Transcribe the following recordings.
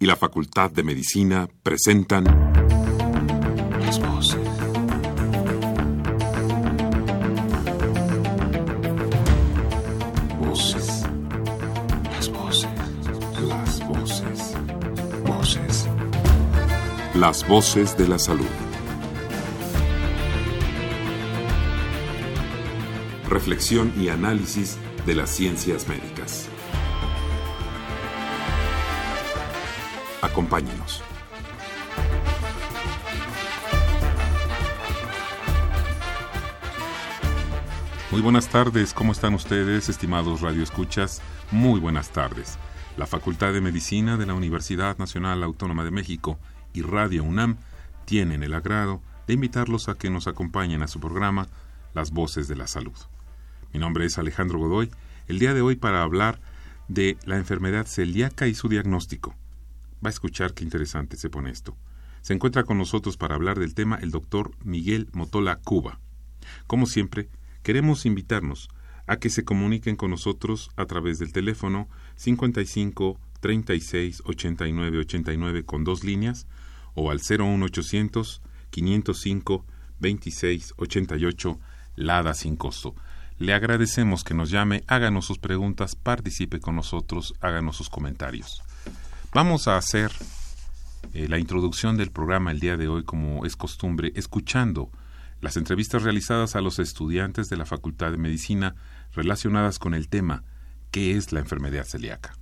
y la Facultad de Medicina presentan Las voces. Voces. Las voces. Las voces. Voces. Las voces de la salud. Reflexión y análisis de las ciencias médicas. Acompáñenos. Muy buenas tardes, ¿cómo están ustedes, estimados radioescuchas? Muy buenas tardes. La Facultad de Medicina de la Universidad Nacional Autónoma de México y Radio UNAM tienen el agrado de invitarlos a que nos acompañen a su programa Las Voces de la Salud. Mi nombre es Alejandro Godoy, el día de hoy para hablar de la enfermedad celíaca y su diagnóstico. Va a escuchar qué interesante se pone esto. Se encuentra con nosotros para hablar del tema el doctor Miguel Motola Cuba. Como siempre, queremos invitarnos a que se comuniquen con nosotros a través del teléfono 55 36 89 89 con dos líneas o al 01800 505 26 88 Lada sin costo. Le agradecemos que nos llame, háganos sus preguntas, participe con nosotros, háganos sus comentarios. Vamos a hacer eh, la introducción del programa el día de hoy, como es costumbre, escuchando las entrevistas realizadas a los estudiantes de la Facultad de Medicina relacionadas con el tema ¿Qué es la enfermedad celíaca?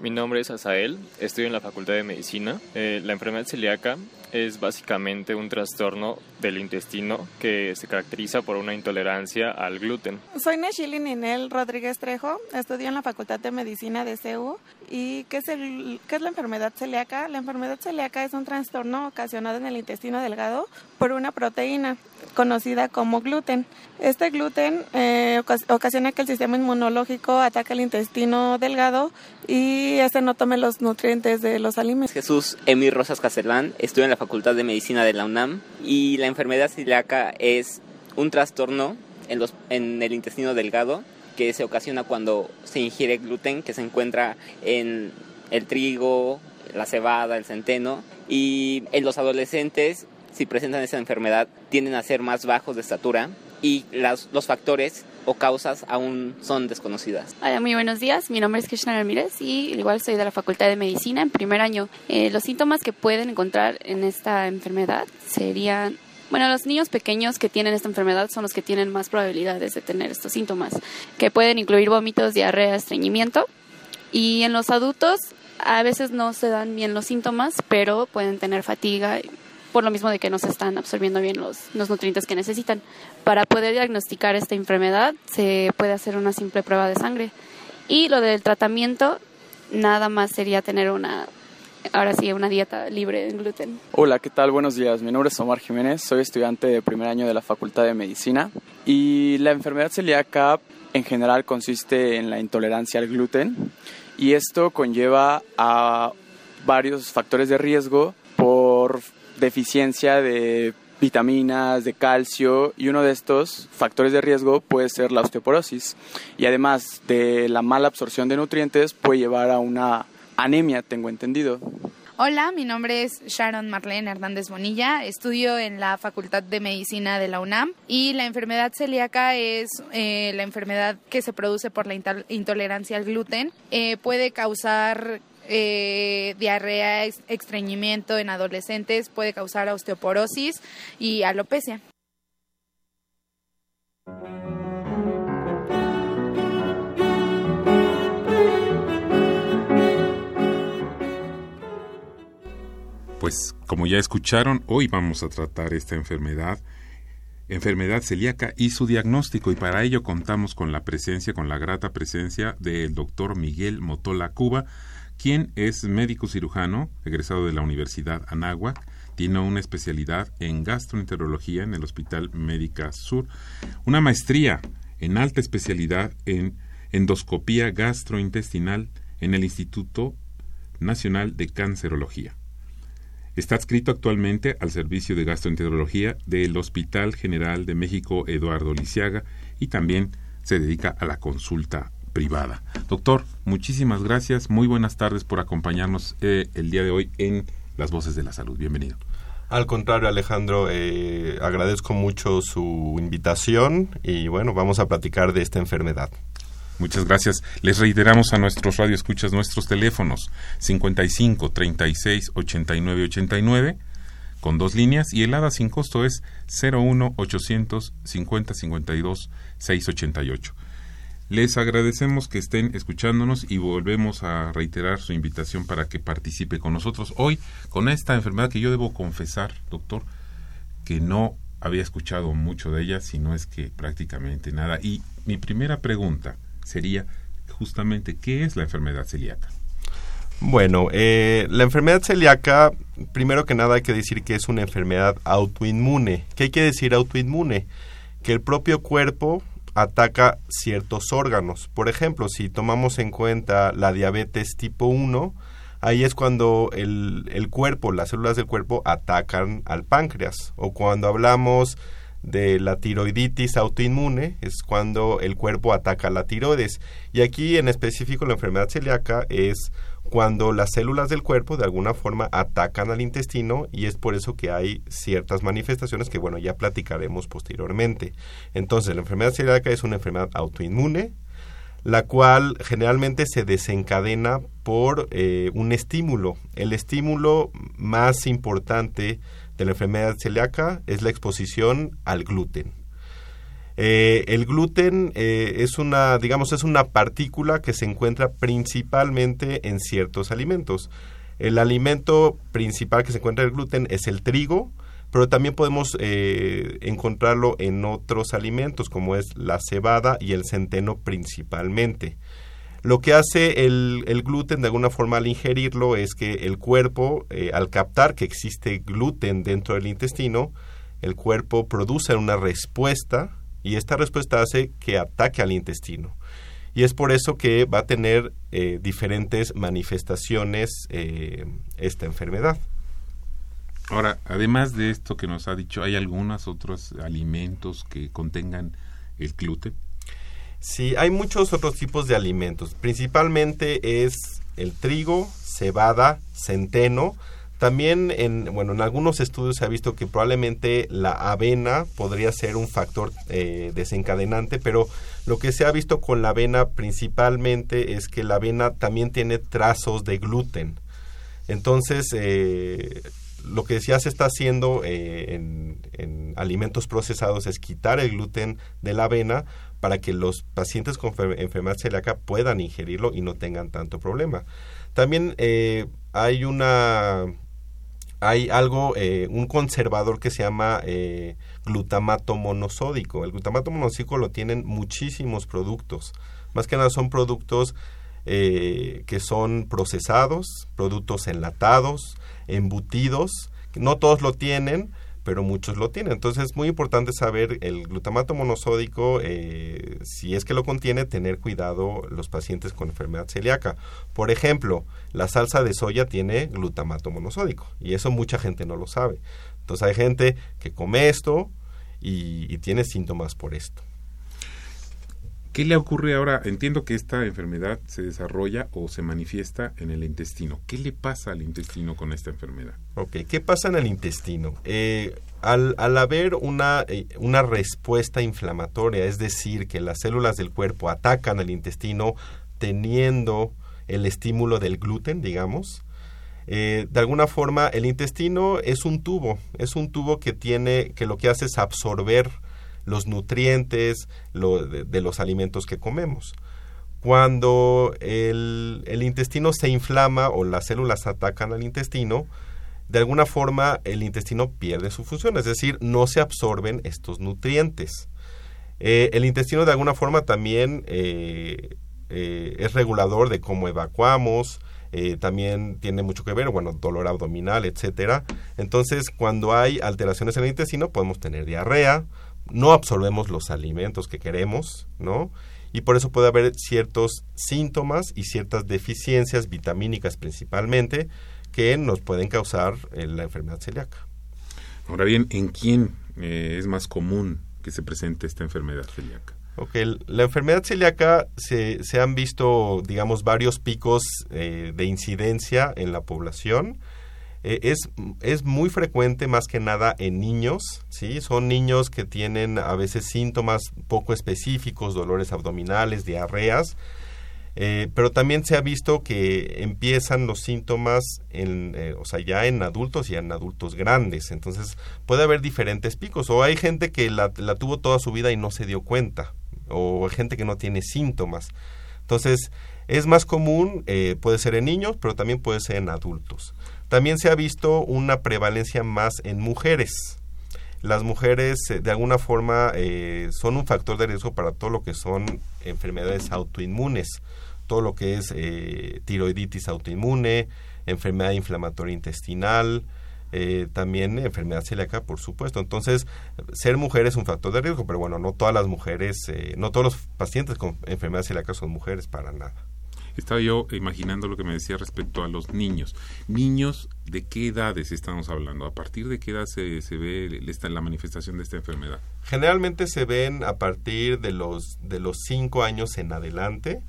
Mi nombre es Asael, estudio en la Facultad de Medicina. Eh, la enfermedad celíaca es básicamente un trastorno del intestino que se caracteriza por una intolerancia al gluten. Soy Neshili Ninel Rodríguez Trejo, estudio en la Facultad de Medicina de CEU. ¿Y qué es, el, qué es la enfermedad celíaca? La enfermedad celíaca es un trastorno ocasionado en el intestino delgado por una proteína conocida como gluten. Este gluten eh, ocasiona que el sistema inmunológico ataque el intestino delgado y este no tome los nutrientes de los alimentos. Jesús Emir Rosas Castellán, estudio en la Facultad de Medicina de la UNAM y la enfermedad celíaca es un trastorno en, los, en el intestino delgado que se ocasiona cuando se ingiere gluten que se encuentra en el trigo, la cebada, el centeno y en los adolescentes si presentan esa enfermedad tienden a ser más bajos de estatura y las, los factores o causas aún son desconocidas. Hola, muy buenos días. Mi nombre es Krishna Ramírez y igual soy de la Facultad de Medicina en primer año. Eh, los síntomas que pueden encontrar en esta enfermedad serían bueno, los niños pequeños que tienen esta enfermedad son los que tienen más probabilidades de tener estos síntomas, que pueden incluir vómitos, diarrea, estreñimiento. Y en los adultos a veces no se dan bien los síntomas, pero pueden tener fatiga, por lo mismo de que no se están absorbiendo bien los, los nutrientes que necesitan. Para poder diagnosticar esta enfermedad se puede hacer una simple prueba de sangre. Y lo del tratamiento, nada más sería tener una, ahora sí, una dieta libre de gluten. Hola, ¿qué tal? Buenos días. Mi nombre es Omar Jiménez, soy estudiante de primer año de la Facultad de Medicina y la enfermedad celíaca en general consiste en la intolerancia al gluten y esto conlleva a varios factores de riesgo por deficiencia de vitaminas, de calcio y uno de estos factores de riesgo puede ser la osteoporosis y además de la mala absorción de nutrientes puede llevar a una anemia, tengo entendido. Hola, mi nombre es Sharon Marlene Hernández Bonilla, estudio en la Facultad de Medicina de la UNAM y la enfermedad celíaca es eh, la enfermedad que se produce por la intolerancia al gluten. Eh, puede causar eh, diarrea, estreñimiento en adolescentes, puede causar osteoporosis y alopecia. Pues como ya escucharon, hoy vamos a tratar esta enfermedad, enfermedad celíaca y su diagnóstico y para ello contamos con la presencia, con la grata presencia del doctor Miguel Motola Cuba, quien es médico cirujano, egresado de la Universidad Anáhuac, tiene una especialidad en gastroenterología en el Hospital Médica Sur, una maestría en alta especialidad en endoscopía gastrointestinal en el Instituto Nacional de Cancerología. Está adscrito actualmente al Servicio de Gastroenterología del Hospital General de México Eduardo Lisiaga y también se dedica a la consulta privada. Doctor, muchísimas gracias, muy buenas tardes por acompañarnos eh, el día de hoy en Las Voces de la Salud. Bienvenido. Al contrario, Alejandro, eh, agradezco mucho su invitación y bueno, vamos a platicar de esta enfermedad. Muchas gracias. Les reiteramos a nuestros radioescuchas nuestros teléfonos 55 36 89 89 con dos líneas y el ADA sin costo es 01 800 50 52 688. Les agradecemos que estén escuchándonos y volvemos a reiterar su invitación para que participe con nosotros hoy con esta enfermedad que yo debo confesar, doctor, que no había escuchado mucho de ella, sino es que prácticamente nada. Y mi primera pregunta sería justamente, ¿qué es la enfermedad celíaca? Bueno, eh, la enfermedad celíaca, primero que nada hay que decir que es una enfermedad autoinmune. ¿Qué que decir autoinmune? Que el propio cuerpo ataca ciertos órganos. Por ejemplo, si tomamos en cuenta la diabetes tipo 1, ahí es cuando el, el, cuerpo, las células del cuerpo atacan al páncreas. O cuando hablamos de la tiroiditis autoinmune, es cuando el cuerpo ataca la tiroides. Y aquí en específico la enfermedad celíaca es cuando las células del cuerpo de alguna forma atacan al intestino y es por eso que hay ciertas manifestaciones que bueno ya platicaremos posteriormente. Entonces la enfermedad celíaca es una enfermedad autoinmune la cual generalmente se desencadena por eh, un estímulo. El estímulo más importante de la enfermedad celíaca es la exposición al gluten. Eh, el gluten eh, es una, digamos, es una partícula que se encuentra principalmente en ciertos alimentos. El alimento principal que se encuentra el gluten es el trigo, pero también podemos eh, encontrarlo en otros alimentos como es la cebada y el centeno principalmente. Lo que hace el, el, gluten de alguna forma al ingerirlo es que el cuerpo, al captar que existe gluten dentro del intestino, el cuerpo produce una respuesta y esta respuesta hace que ataque al intestino. Y es por eso que va a tener eh, diferentes manifestaciones eh, esta enfermedad. Ahora, además de esto que nos ha dicho, ¿hay algunos otros alimentos que contengan el gluten? Sí, hay muchos otros tipos de alimentos. Principalmente es el trigo, cebada, centeno, también en, bueno, en algunos estudios se ha visto que probablemente la avena podría ser un factor eh, desencadenante, pero lo que se ha visto con la avena principalmente es que la avena también tiene trazos de gluten. Entonces, eh, lo que ya se está haciendo eh, en, en, alimentos procesados es quitar el gluten de la avena para que los pacientes con enfermedad celíaca puedan ingerirlo y no tengan tanto problema. También hay una hay algo, eh, un conservador que se llama eh, glutamato monosódico. El glutamato monosódico lo tienen muchísimos productos. Más que nada son productos eh, que son procesados, productos enlatados, embutidos. No todos lo tienen, pero muchos lo tienen. Entonces es muy importante saber el glutamato monosódico, eh, si es que lo contiene, tener cuidado los pacientes con enfermedad celíaca. Por ejemplo, la salsa de soya tiene glutamato monosódico y eso mucha gente no lo sabe. Entonces hay gente que come esto y tiene síntomas por esto. ¿Qué le ocurre ahora? Entiendo que esta enfermedad se desarrolla o se manifiesta en el intestino. ¿Qué le pasa al intestino con esta enfermedad? Ok, ¿qué pasa en el intestino? Eh, al, haber una, eh, una respuesta inflamatoria, es decir, que las células del cuerpo atacan al intestino teniendo el estímulo del gluten, digamos, eh, de alguna forma el intestino es un tubo, es un tubo que tiene, que lo que hace es absorber los nutrientes de, los alimentos que comemos. Cuando el, intestino se inflama o las células atacan al intestino, de alguna forma el intestino pierde su función, es decir, no se absorben estos nutrientes. Eh, el intestino de alguna forma también eh, eh, es regulador de cómo evacuamos, también tiene mucho que ver, bueno, dolor abdominal, etcétera. Entonces, cuando hay alteraciones en el intestino, podemos tener diarrea, no absorbemos los alimentos que queremos, ¿no? Y por eso puede haber ciertos síntomas y ciertas deficiencias vitamínicas principalmente que nos pueden causar eh, la enfermedad celíaca. Ahora bien, ¿en quién eh, es más común que se presente esta enfermedad celíaca? Ok, la enfermedad celíaca se, se han visto, digamos, varios picos eh, de incidencia en la población. Es, es muy frecuente más que nada en niños, ¿sí? Son niños que tienen a veces síntomas poco específicos, dolores abdominales, diarreas, eh, pero también se ha visto que empiezan los síntomas, en, eh, o sea, ya en adultos y en adultos grandes. Entonces puede haber diferentes picos. O hay gente que la, tuvo toda su vida y no se dio cuenta. O hay gente que no tiene síntomas. Entonces es más común, eh, puede ser en niños, pero también puede ser en adultos. También se ha visto una prevalencia más en mujeres. Las mujeres de alguna forma son un factor de riesgo para todo lo que son enfermedades autoinmunes todo lo que es eh, tiroiditis autoinmune, enfermedad inflamatoria intestinal, eh, también enfermedad celíaca, por supuesto. Entonces, ser mujer es un factor de riesgo, pero bueno, no todas las mujeres, eh, no todos los pacientes con enfermedad celíaca son mujeres para nada. Estaba yo imaginando lo que me decía respecto a los niños. Niños, ¿de qué edades estamos hablando? ¿A partir de qué edad se, se ve la manifestación de esta enfermedad? Generalmente se ven a partir de los, de los cinco años en adelante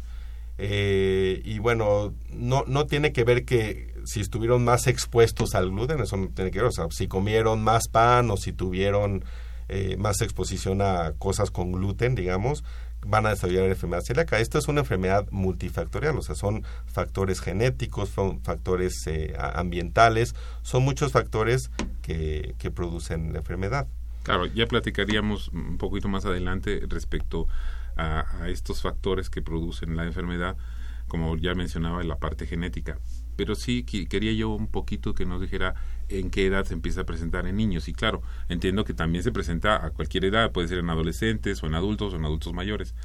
eh, y bueno, no, no tiene que ver que si estuvieron más expuestos al gluten, eso no tiene que ver, o sea, si comieron más pan o si tuvieron eh, más exposición a cosas con gluten, digamos, van a desarrollar enfermedad celíaca. Esto es una enfermedad multifactorial, o sea, son factores genéticos, son factores eh, ambientales, son muchos factores que, que producen la enfermedad. Claro, ya platicaríamos un poquito más adelante respecto a, estos factores que producen la enfermedad, como ya mencionaba, en la parte genética. Pero sí quería yo un poquito que nos dijera en qué edad se empieza a presentar en niños. Y claro, entiendo que también se presenta a cualquier edad, puede ser en adolescentes o en adultos o en adultos mayores,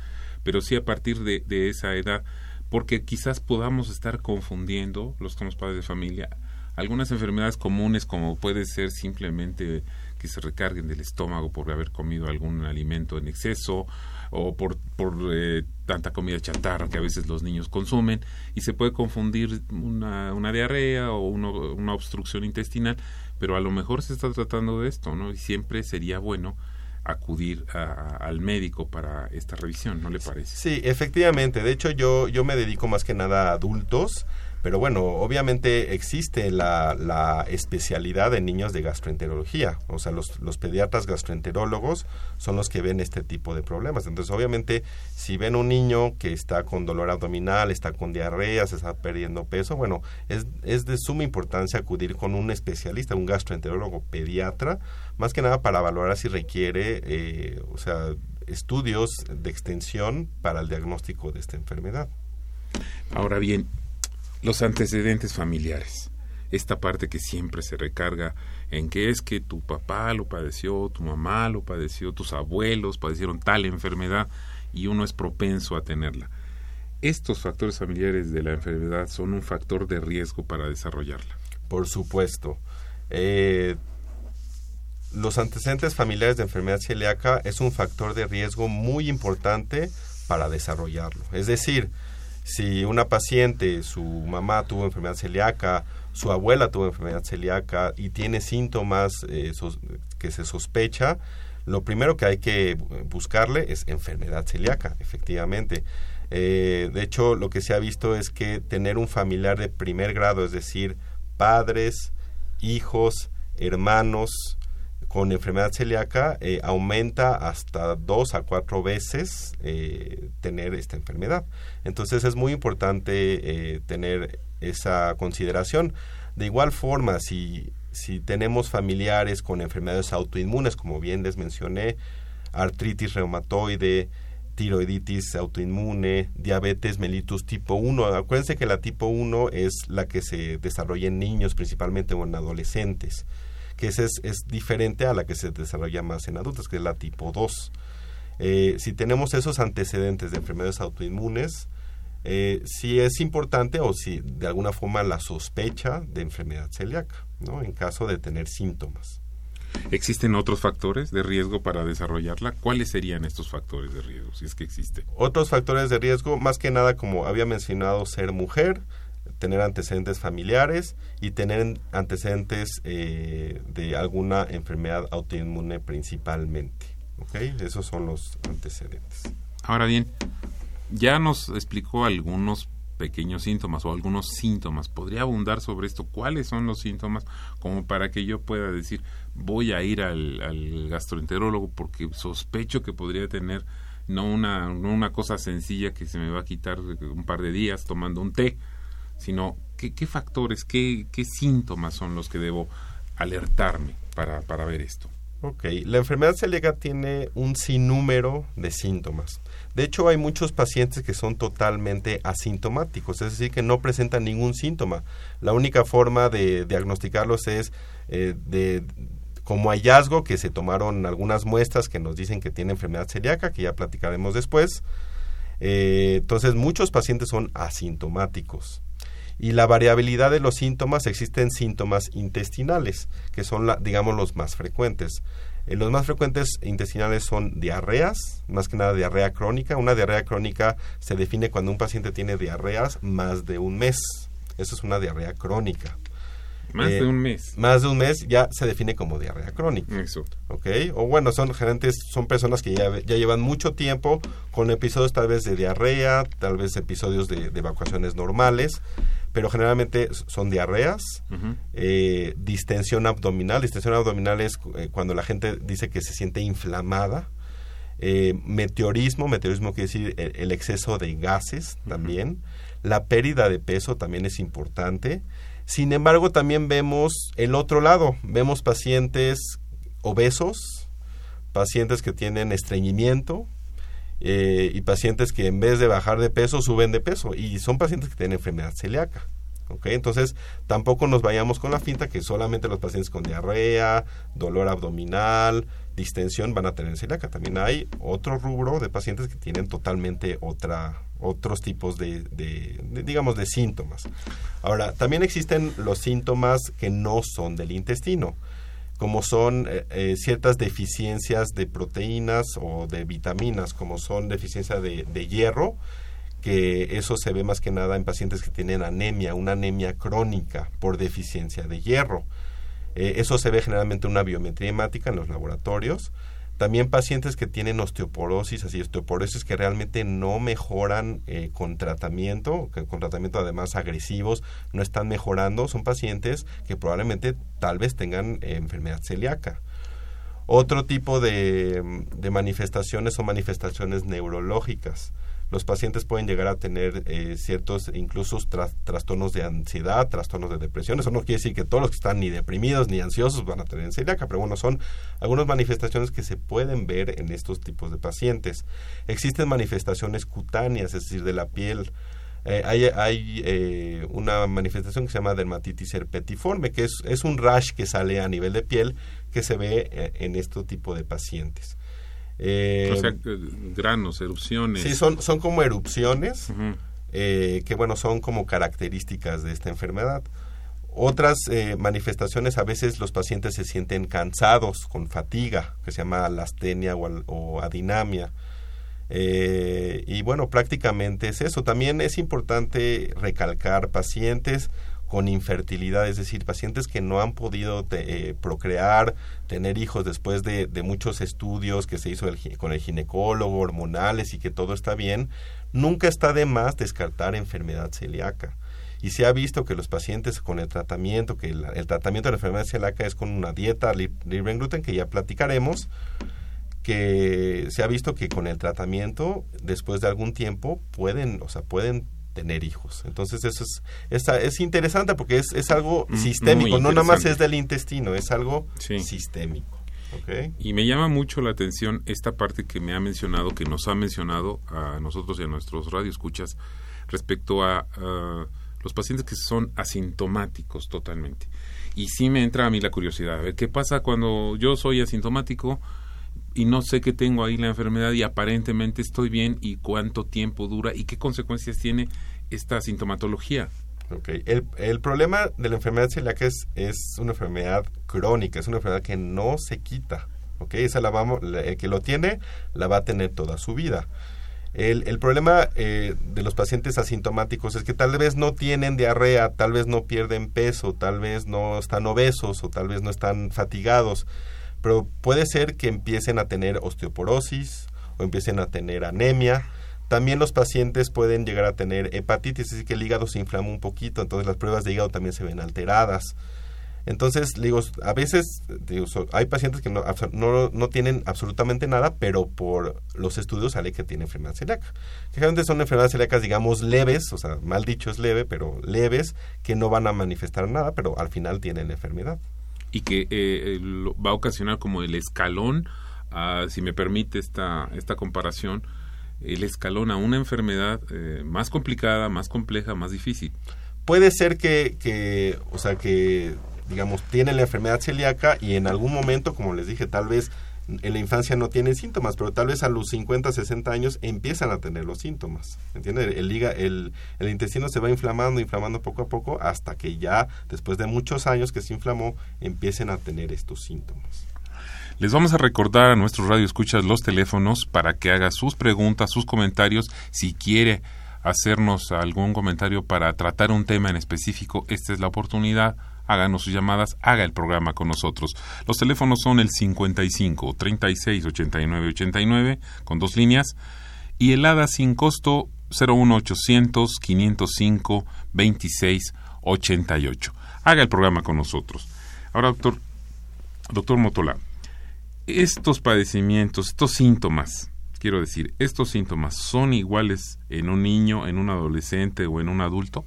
pero sí a partir de, esa edad, porque quizás podamos estar confundiendo, los que somos padres de familia, algunas enfermedades comunes como puede ser simplemente que se recarguen del estómago por haber comido algún alimento en exceso o por, por eh, tanta comida chatarra que a veces los niños consumen y se puede confundir una, una diarrea o una obstrucción intestinal, pero a lo mejor se está tratando de esto, ¿no? Y siempre sería bueno acudir al médico para esta revisión, ¿no le parece? Sí, efectivamente. De hecho, yo, yo me dedico más que nada a adultos pero bueno, obviamente existe la, especialidad de niños de gastroenterología. O sea, los, los pediatras gastroenterólogos son los que ven este tipo de problemas. Entonces, obviamente, si ven un niño que está con dolor abdominal, está con diarrea, se está perdiendo peso, bueno, es, es de suma importancia acudir con un especialista, un gastroenterólogo pediatra, más que nada para valorar si requiere, eh, o sea, estudios de extensión para el diagnóstico de esta enfermedad. Ahora bien, los antecedentes familiares. Esta parte que siempre se recarga en que es que tu papá lo padeció, tu mamá lo padeció, tus abuelos padecieron tal enfermedad y uno es propenso a tenerla. Estos factores familiares de la enfermedad son un factor de riesgo para desarrollarla. Por supuesto. Eh, los antecedentes familiares de enfermedad celíaca es un factor de riesgo muy importante para desarrollarlo. Es decir, si una paciente, su mamá tuvo enfermedad celíaca, su abuela tuvo enfermedad celíaca y tiene síntomas eh, que se sospecha, lo primero que hay que buscarle es enfermedad celíaca, efectivamente. Eh, de hecho, lo que se ha visto es que tener un familiar de primer grado, es decir, padres, hijos, hermanos, con enfermedad celíaca eh, aumenta hasta dos a cuatro veces eh, tener esta enfermedad. Entonces es muy importante eh, tener esa consideración. De igual forma, si, si tenemos familiares con enfermedades autoinmunes, como bien les mencioné, artritis reumatoide, tiroiditis autoinmune, diabetes mellitus tipo 1. Acuérdense que la tipo 1 es la que se desarrolla en niños principalmente o en adolescentes que es, es diferente a la que se desarrolla más en adultos, que es la tipo 2. Eh, si tenemos esos antecedentes de enfermedades autoinmunes, eh, si es importante o si de alguna forma la sospecha de enfermedad celíaca, ¿no? en caso de tener síntomas. ¿Existen otros factores de riesgo para desarrollarla? ¿Cuáles serían estos factores de riesgo, si es que existen? Otros factores de riesgo, más que nada, como había mencionado, ser mujer, tener antecedentes familiares y tener antecedentes eh, de alguna enfermedad autoinmune principalmente. ¿ok? Esos son los antecedentes. Ahora bien, ya nos explicó algunos pequeños síntomas o algunos síntomas. ¿Podría abundar sobre esto? ¿Cuáles son los síntomas? Como para que yo pueda decir, voy a ir al, al gastroenterólogo porque sospecho que podría tener no una, no una cosa sencilla que se me va a quitar un par de días tomando un té, sino qué, qué factores, qué, qué síntomas son los que debo alertarme para, para ver esto. Ok, la enfermedad celíaca tiene un sinnúmero de síntomas. De hecho, hay muchos pacientes que son totalmente asintomáticos, es decir, que no presentan ningún síntoma. La única forma de diagnosticarlos es eh, de como hallazgo que se tomaron algunas muestras que nos dicen que tiene enfermedad celíaca, que ya platicaremos después. Eh, entonces, muchos pacientes son asintomáticos. Y la variabilidad de los síntomas, existen síntomas intestinales, que son, la, digamos, los más frecuentes. Eh, los más frecuentes intestinales son diarreas, más que nada diarrea crónica. Una diarrea crónica se define cuando un paciente tiene diarreas más de un mes. Eso es una diarrea crónica. Más Eh, de un mes. Más de un mes ya se define como diarrea crónica. Eso. ¿ok? O bueno, son gerentes, son personas que ya, ya llevan mucho tiempo con episodios tal vez de diarrea, tal vez episodios de, de evacuaciones normales, pero generalmente son diarreas, eh, distensión abdominal. Distensión abdominal es eh, cuando la gente dice que se siente inflamada. Eh, meteorismo, meteorismo quiere decir el, el exceso de gases también. La pérdida de peso también es importante. Sin embargo, también vemos el otro lado. Vemos pacientes obesos, pacientes que tienen estreñimiento eh, y pacientes que en vez de bajar de peso suben de peso. Y son pacientes que tienen enfermedad celíaca. Entonces, tampoco nos vayamos con la finta que solamente los pacientes con diarrea, dolor abdominal, distensión van a tener celíaca. También hay otro rubro de pacientes que tienen totalmente otra otros tipos de, digamos de síntomas. Ahora, también existen los síntomas que no son del intestino, como son eh, eh, ciertas deficiencias de proteínas o de vitaminas, como son deficiencia de, hierro, que eso se ve más que nada en pacientes que tienen anemia, una anemia crónica por deficiencia de hierro. Eh, eso se ve generalmente en una biometría hemática en los laboratorios. También pacientes que tienen osteoporosis, así osteoporosis que realmente no mejoran eh, con tratamiento, que con tratamiento además agresivos, no están mejorando, son pacientes que probablemente tal vez tengan eh, enfermedad celíaca. Otro tipo de, de manifestaciones son manifestaciones neurológicas. Los pacientes pueden llegar a tener eh, ciertos, incluso tras- trastornos de ansiedad, trastornos de depresión. Eso no quiere decir que todos los que están ni deprimidos ni ansiosos van a tener celíaca, pero bueno, son algunas manifestaciones que se pueden ver en estos tipos de pacientes. Existen manifestaciones cutáneas, es decir, de la piel. Eh, hay hay eh, una manifestación que se llama dermatitis herpetiforme, que es, es un rash que sale a nivel de piel que se ve eh, en este tipo de pacientes. Eh, o sea, granos, erupciones. sí, son, son como erupciones eh, que, bueno, son como características de esta enfermedad. Otras eh, manifestaciones, a veces los pacientes se sienten cansados, con fatiga, que se llama lastenia o, o adinamia. Y bueno, prácticamente es eso. También es importante recalcar pacientes con infertilidad, es decir, pacientes que no han podido te- eh, procrear, tener hijos después de, de muchos estudios que se hizo el con el ginecólogo, hormonales y que todo está bien, nunca está de más descartar enfermedad celíaca. Y se ha visto que los pacientes con el tratamiento, que el, el tratamiento de la enfermedad celíaca es con una dieta li- libre en gluten, que ya platicaremos, que se ha visto que con el tratamiento, después de algún tiempo, pueden, o sea, pueden tener hijos. Entonces eso es, es, es interesante porque es, es algo Mm, sistémico, no nada más es del intestino, es algo Sí. sistémico. Y me llama mucho la atención esta parte que me ha mencionado, que nos ha mencionado a nosotros y a nuestros radioescuchas respecto a, a los pacientes que son asintomáticos totalmente. Y sí me entra a mí la curiosidad, a ver, ¿qué pasa cuando yo soy asintomático y no sé que tengo ahí la enfermedad y aparentemente estoy bien y cuánto tiempo dura y qué consecuencias tiene esta sintomatología? El, el problema de la enfermedad celíaca es, es una enfermedad crónica, es una enfermedad que no se quita. ¿ok? Esa la vamos, el que lo tiene la va a tener toda su vida. El, problema eh, de los pacientes asintomáticos es que tal vez no tienen diarrea, tal vez no pierden peso, tal vez no están obesos o tal vez no están fatigados, pero puede ser que empiecen a tener osteoporosis o empiecen a tener anemia. También los pacientes pueden llegar a tener hepatitis, decir, que el hígado se inflama un poquito, entonces las pruebas de hígado también se ven alteradas. Entonces, digo, a veces digo, hay pacientes que no, no, no, tienen absolutamente nada, pero por los estudios sale que tienen enfermedad celíaca. Generalmente son enfermedades celíacas, digamos, leves, o sea, mal dicho es leve, pero leves, que no van a manifestar nada, pero al final tienen enfermedad. Y que eh, va a ocasionar como el escalón, si me permite esta, esta comparación, el escalón a una enfermedad eh, más complicada, más compleja, más difícil. Puede ser que, que o sea, que digamos, tiene la enfermedad celíaca y en algún momento, como les dije, tal vez en la infancia no tienen síntomas, pero tal vez a los 50, 60 años empiezan a tener los síntomas. ¿Entiendes? El, el, el, intestino se va inflamando, inflamando poco a poco, hasta que ya, después de muchos años que se inflamó, empiecen a tener estos síntomas. Les vamos a recordar a nuestros radioescuchas los teléfonos para que haga sus preguntas, sus comentarios. Si quiere hacernos algún comentario para tratar un tema en específico, esta es la oportunidad háganos sus llamadas, haga el programa con nosotros. Los teléfonos son el 55 36 89 89 con dos líneas y el ADA sin costo 01800 505 26 88. Haga el programa con nosotros. Ahora, doctor, doctor Motola, estos padecimientos, estos síntomas, quiero decir, estos síntomas son iguales en un niño, en un adolescente o en un adulto?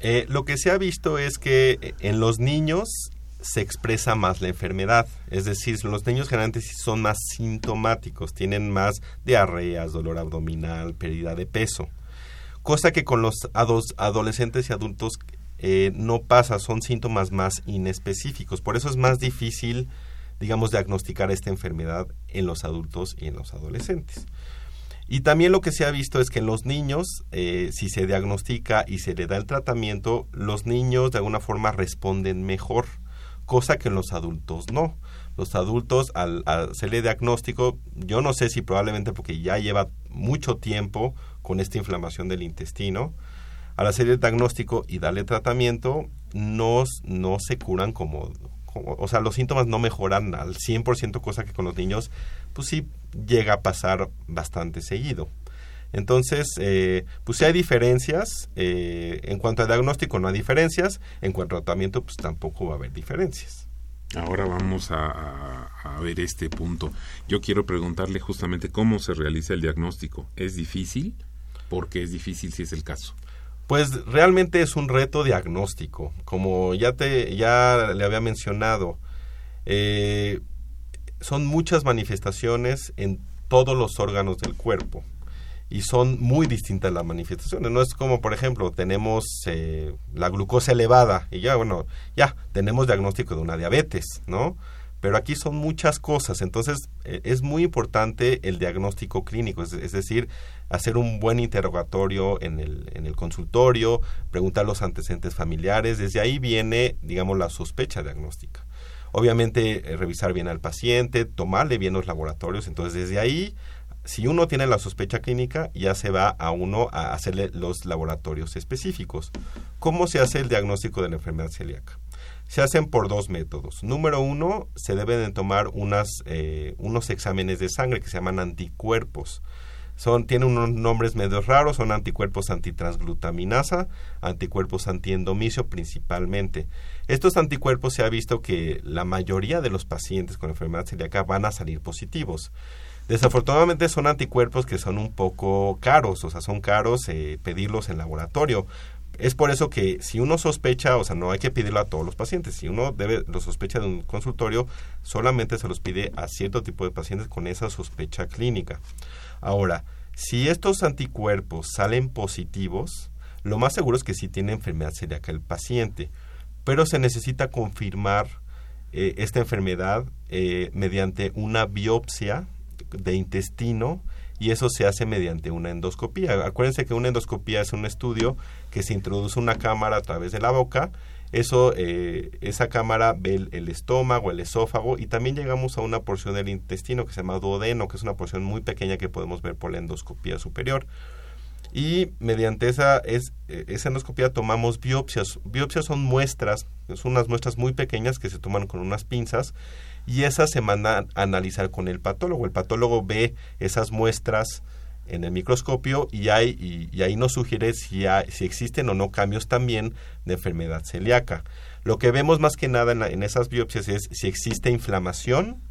Eh, lo que se ha visto es que eh, en los niños se expresa más la enfermedad, es decir, los niños generalmente son más sintomáticos, tienen más diarreas, dolor abdominal, pérdida de peso, cosa que con los adolescentes y adultos eh, no pasa, son síntomas más inespecíficos, por eso es más difícil, digamos, diagnosticar esta enfermedad en los adultos y en los adolescentes. Y también lo que se ha visto es que en los niños, eh, si se diagnostica y se le da el tratamiento, los niños de alguna forma responden mejor, cosa que en los adultos no. Los adultos, al, hacerle diagnóstico, yo no sé si probablemente porque ya lleva mucho tiempo con esta inflamación del intestino, al hacer el diagnóstico y darle tratamiento, no, no se curan como, como, o sea, los síntomas no mejoran al 100%, cosa que con los niños, pues sí llega a pasar bastante seguido. Entonces, eh, pues si hay diferencias, eh, en cuanto a diagnóstico no hay diferencias, en cuanto a tratamiento pues tampoco va a haber diferencias. Ahora vamos a, a, ver este punto. Yo quiero preguntarle justamente cómo se realiza el diagnóstico. ¿Es difícil? ¿Por qué es difícil si es el caso? Pues realmente es un reto diagnóstico. Como ya, te, ya le había mencionado, eh, son muchas manifestaciones en todos los órganos del cuerpo y son muy distintas las manifestaciones. No es como, por ejemplo, tenemos eh, la glucosa elevada y ya, bueno, ya tenemos diagnóstico de una diabetes, ¿no? Pero aquí son muchas cosas, entonces eh, es muy importante el diagnóstico clínico, es, es, decir, hacer un buen interrogatorio en el, en el consultorio, preguntar los antecedentes familiares, desde ahí viene, digamos, la sospecha diagnóstica. Obviamente, eh, revisar bien al paciente, tomarle bien los laboratorios. Entonces, desde ahí, si uno tiene la sospecha clínica, ya se va a uno a hacerle los laboratorios específicos. ¿Cómo se hace el diagnóstico de la enfermedad celíaca? Se hacen por dos métodos. Número uno, se deben tomar unas, eh, unos exámenes de sangre que se llaman anticuerpos. Son, tienen unos nombres medio raros, son anticuerpos antitransglutaminasa, anticuerpos antiendomicio principalmente. Estos anticuerpos se ha visto que la mayoría de los pacientes con enfermedad celíaca van a salir positivos. Desafortunadamente son anticuerpos que son un poco caros, o sea, son caros eh, pedirlos en laboratorio. Es por eso que si uno sospecha, o sea, no hay que pedirlo a todos los pacientes. Si uno debe, lo sospecha de un consultorio, solamente se los pide a cierto tipo de pacientes con esa sospecha clínica. Ahora, si estos anticuerpos salen positivos, lo más seguro es que sí tiene enfermedad celíaca el paciente, pero se necesita confirmar eh, esta enfermedad eh, mediante una biopsia de intestino y eso se hace mediante una endoscopía. Acuérdense que una endoscopía es un estudio que se introduce una cámara a través de la boca Eso, eh, esa cámara ve el, estómago, el esófago y también llegamos a una porción del intestino que se llama duodeno, que es una porción muy pequeña que podemos ver por la endoscopía superior. Y mediante esa, es, eh, esa endoscopía tomamos biopsias. Biopsias son muestras, son unas muestras muy pequeñas que se toman con unas pinzas y esas se mandan a analizar con el patólogo. El patólogo ve esas muestras en el microscopio y, hay, y, ahí nos sugiere si, si existen o no cambios también de enfermedad celíaca. Lo que vemos más que nada en, esas biopsias es si existe inflamación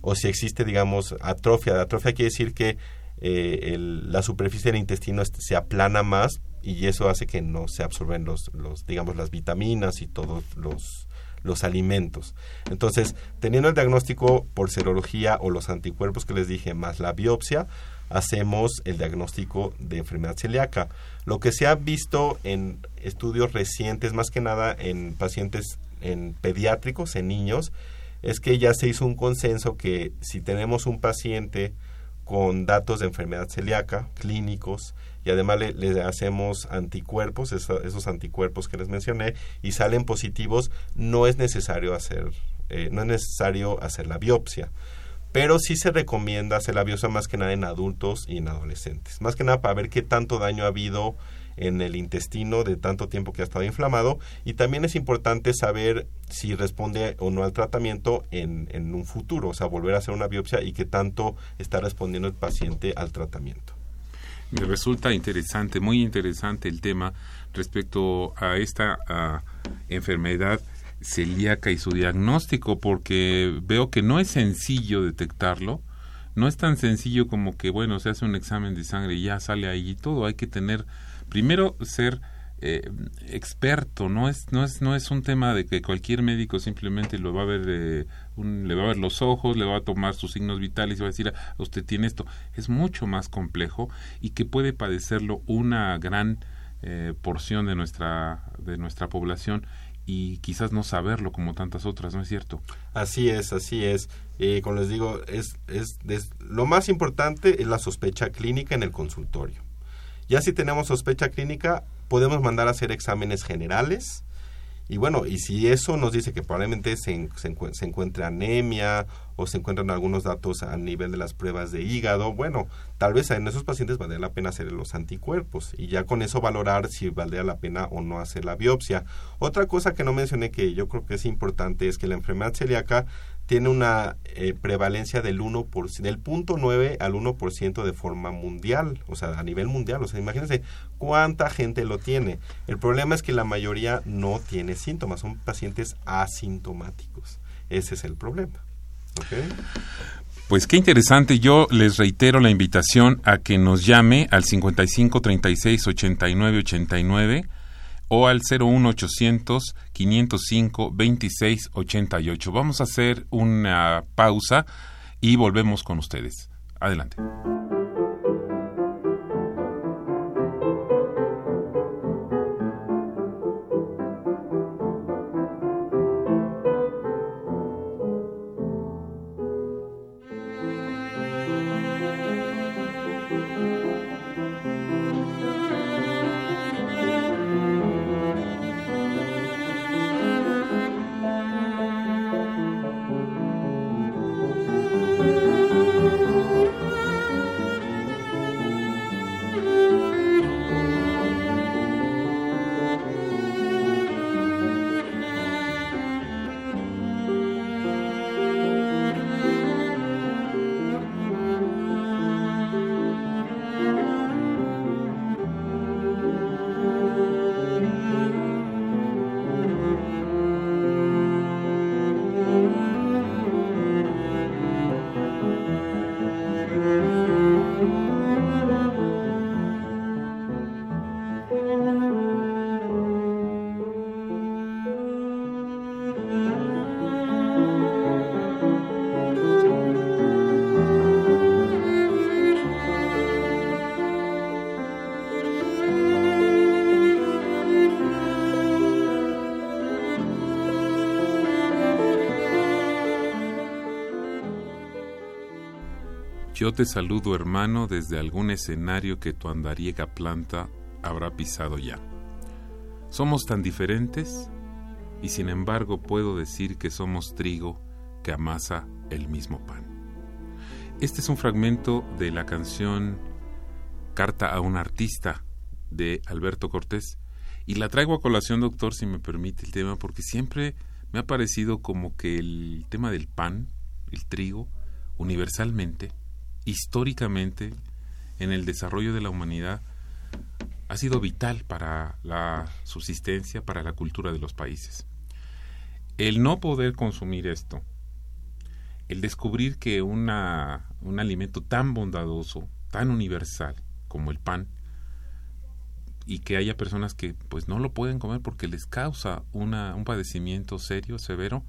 o si existe, digamos, atrofia. Atrofia quiere decir que eh, la superficie del intestino se aplana más y eso hace que no se absorben los, los digamos, las vitaminas y todos los, los alimentos. Entonces, teniendo el diagnóstico por serología o los anticuerpos que les dije, más la biopsia, hacemos el diagnóstico de enfermedad celíaca. Lo que se ha visto en estudios recientes, más que nada en pacientes en pediátricos, en niños, es que ya se hizo un consenso que si tenemos un paciente con datos de enfermedad celíaca, clínicos, y además le, hacemos anticuerpos, esos anticuerpos que les mencioné, y salen positivos, no es necesario hacer, eh, no es necesario hacer la biopsia pero sí se recomienda hacer la biopsia más que nada en adultos y en adolescentes. Más que nada para ver qué tanto daño ha habido en el intestino de tanto tiempo que ha estado inflamado y también es importante saber si responde o no al tratamiento en, en un futuro, o sea, volver a hacer una biopsia y qué tanto está respondiendo el paciente al tratamiento. Me resulta interesante, muy interesante el tema respecto a esta enfermedad celíaca y su diagnóstico, porque veo que no es sencillo detectarlo, no es tan sencillo como que, bueno, se hace un examen de sangre y ya sale ahí y todo, hay que tener, primero ser eh, experto, no es, no, es, no es un tema de que cualquier médico simplemente lo va a ver, eh, le va a ver los ojos, le va a tomar sus signos vitales y va a decir, ah, usted tiene esto, es mucho más complejo y que puede padecerlo una gran eh, porción de nuestra, de nuestra población y quizás no saberlo como tantas otras, ¿no es cierto? Así es, así es. Eh, como les digo, es, es, lo más importante es la sospecha clínica en el consultorio. Ya si tenemos sospecha clínica, podemos mandar a hacer exámenes generales, y bueno, y si eso nos dice que probablemente se, se, se, encuentre anemia o se encuentran algunos datos a nivel de las pruebas de hígado, bueno, tal vez en esos pacientes valdría la pena hacer los anticuerpos y ya con eso valorar si valdría la pena o no hacer la biopsia. Otra cosa que no mencioné que yo creo que es importante es que la enfermedad celíaca tiene una eh, prevalencia del 1 por, del punto 9 al 1% de forma mundial, o sea, a nivel mundial. O sea, imagínense cuánta gente lo tiene. El problema es que la mayoría no tiene síntomas, son pacientes asintomáticos. Ese es el problema. Pues qué interesante. Yo les reitero la invitación a que nos llame al 55 36 89 89 o al 01800 505 2688. Vamos a hacer una pausa y volvemos con ustedes. Adelante. Yo te saludo, hermano, desde algún escenario que tu andariega planta habrá pisado ya. Somos tan diferentes, y sin embargo puedo decir que somos trigo que amasa el mismo pan. Este es un fragmento de la canción Carta a un artista de Alberto Cortés y la traigo a colación, doctor, si me permite el tema, porque siempre me ha parecido como que el tema del pan, el trigo, universalmente, históricamente, en el desarrollo de la humanidad, ha sido vital para la subsistencia, para la cultura de los países. El no poder consumir esto, el descubrir que una, un alimento tan bondadoso, tan universal como el pan, y que haya personas que pues no lo pueden comer porque les causa una, un padecimiento serio, severo,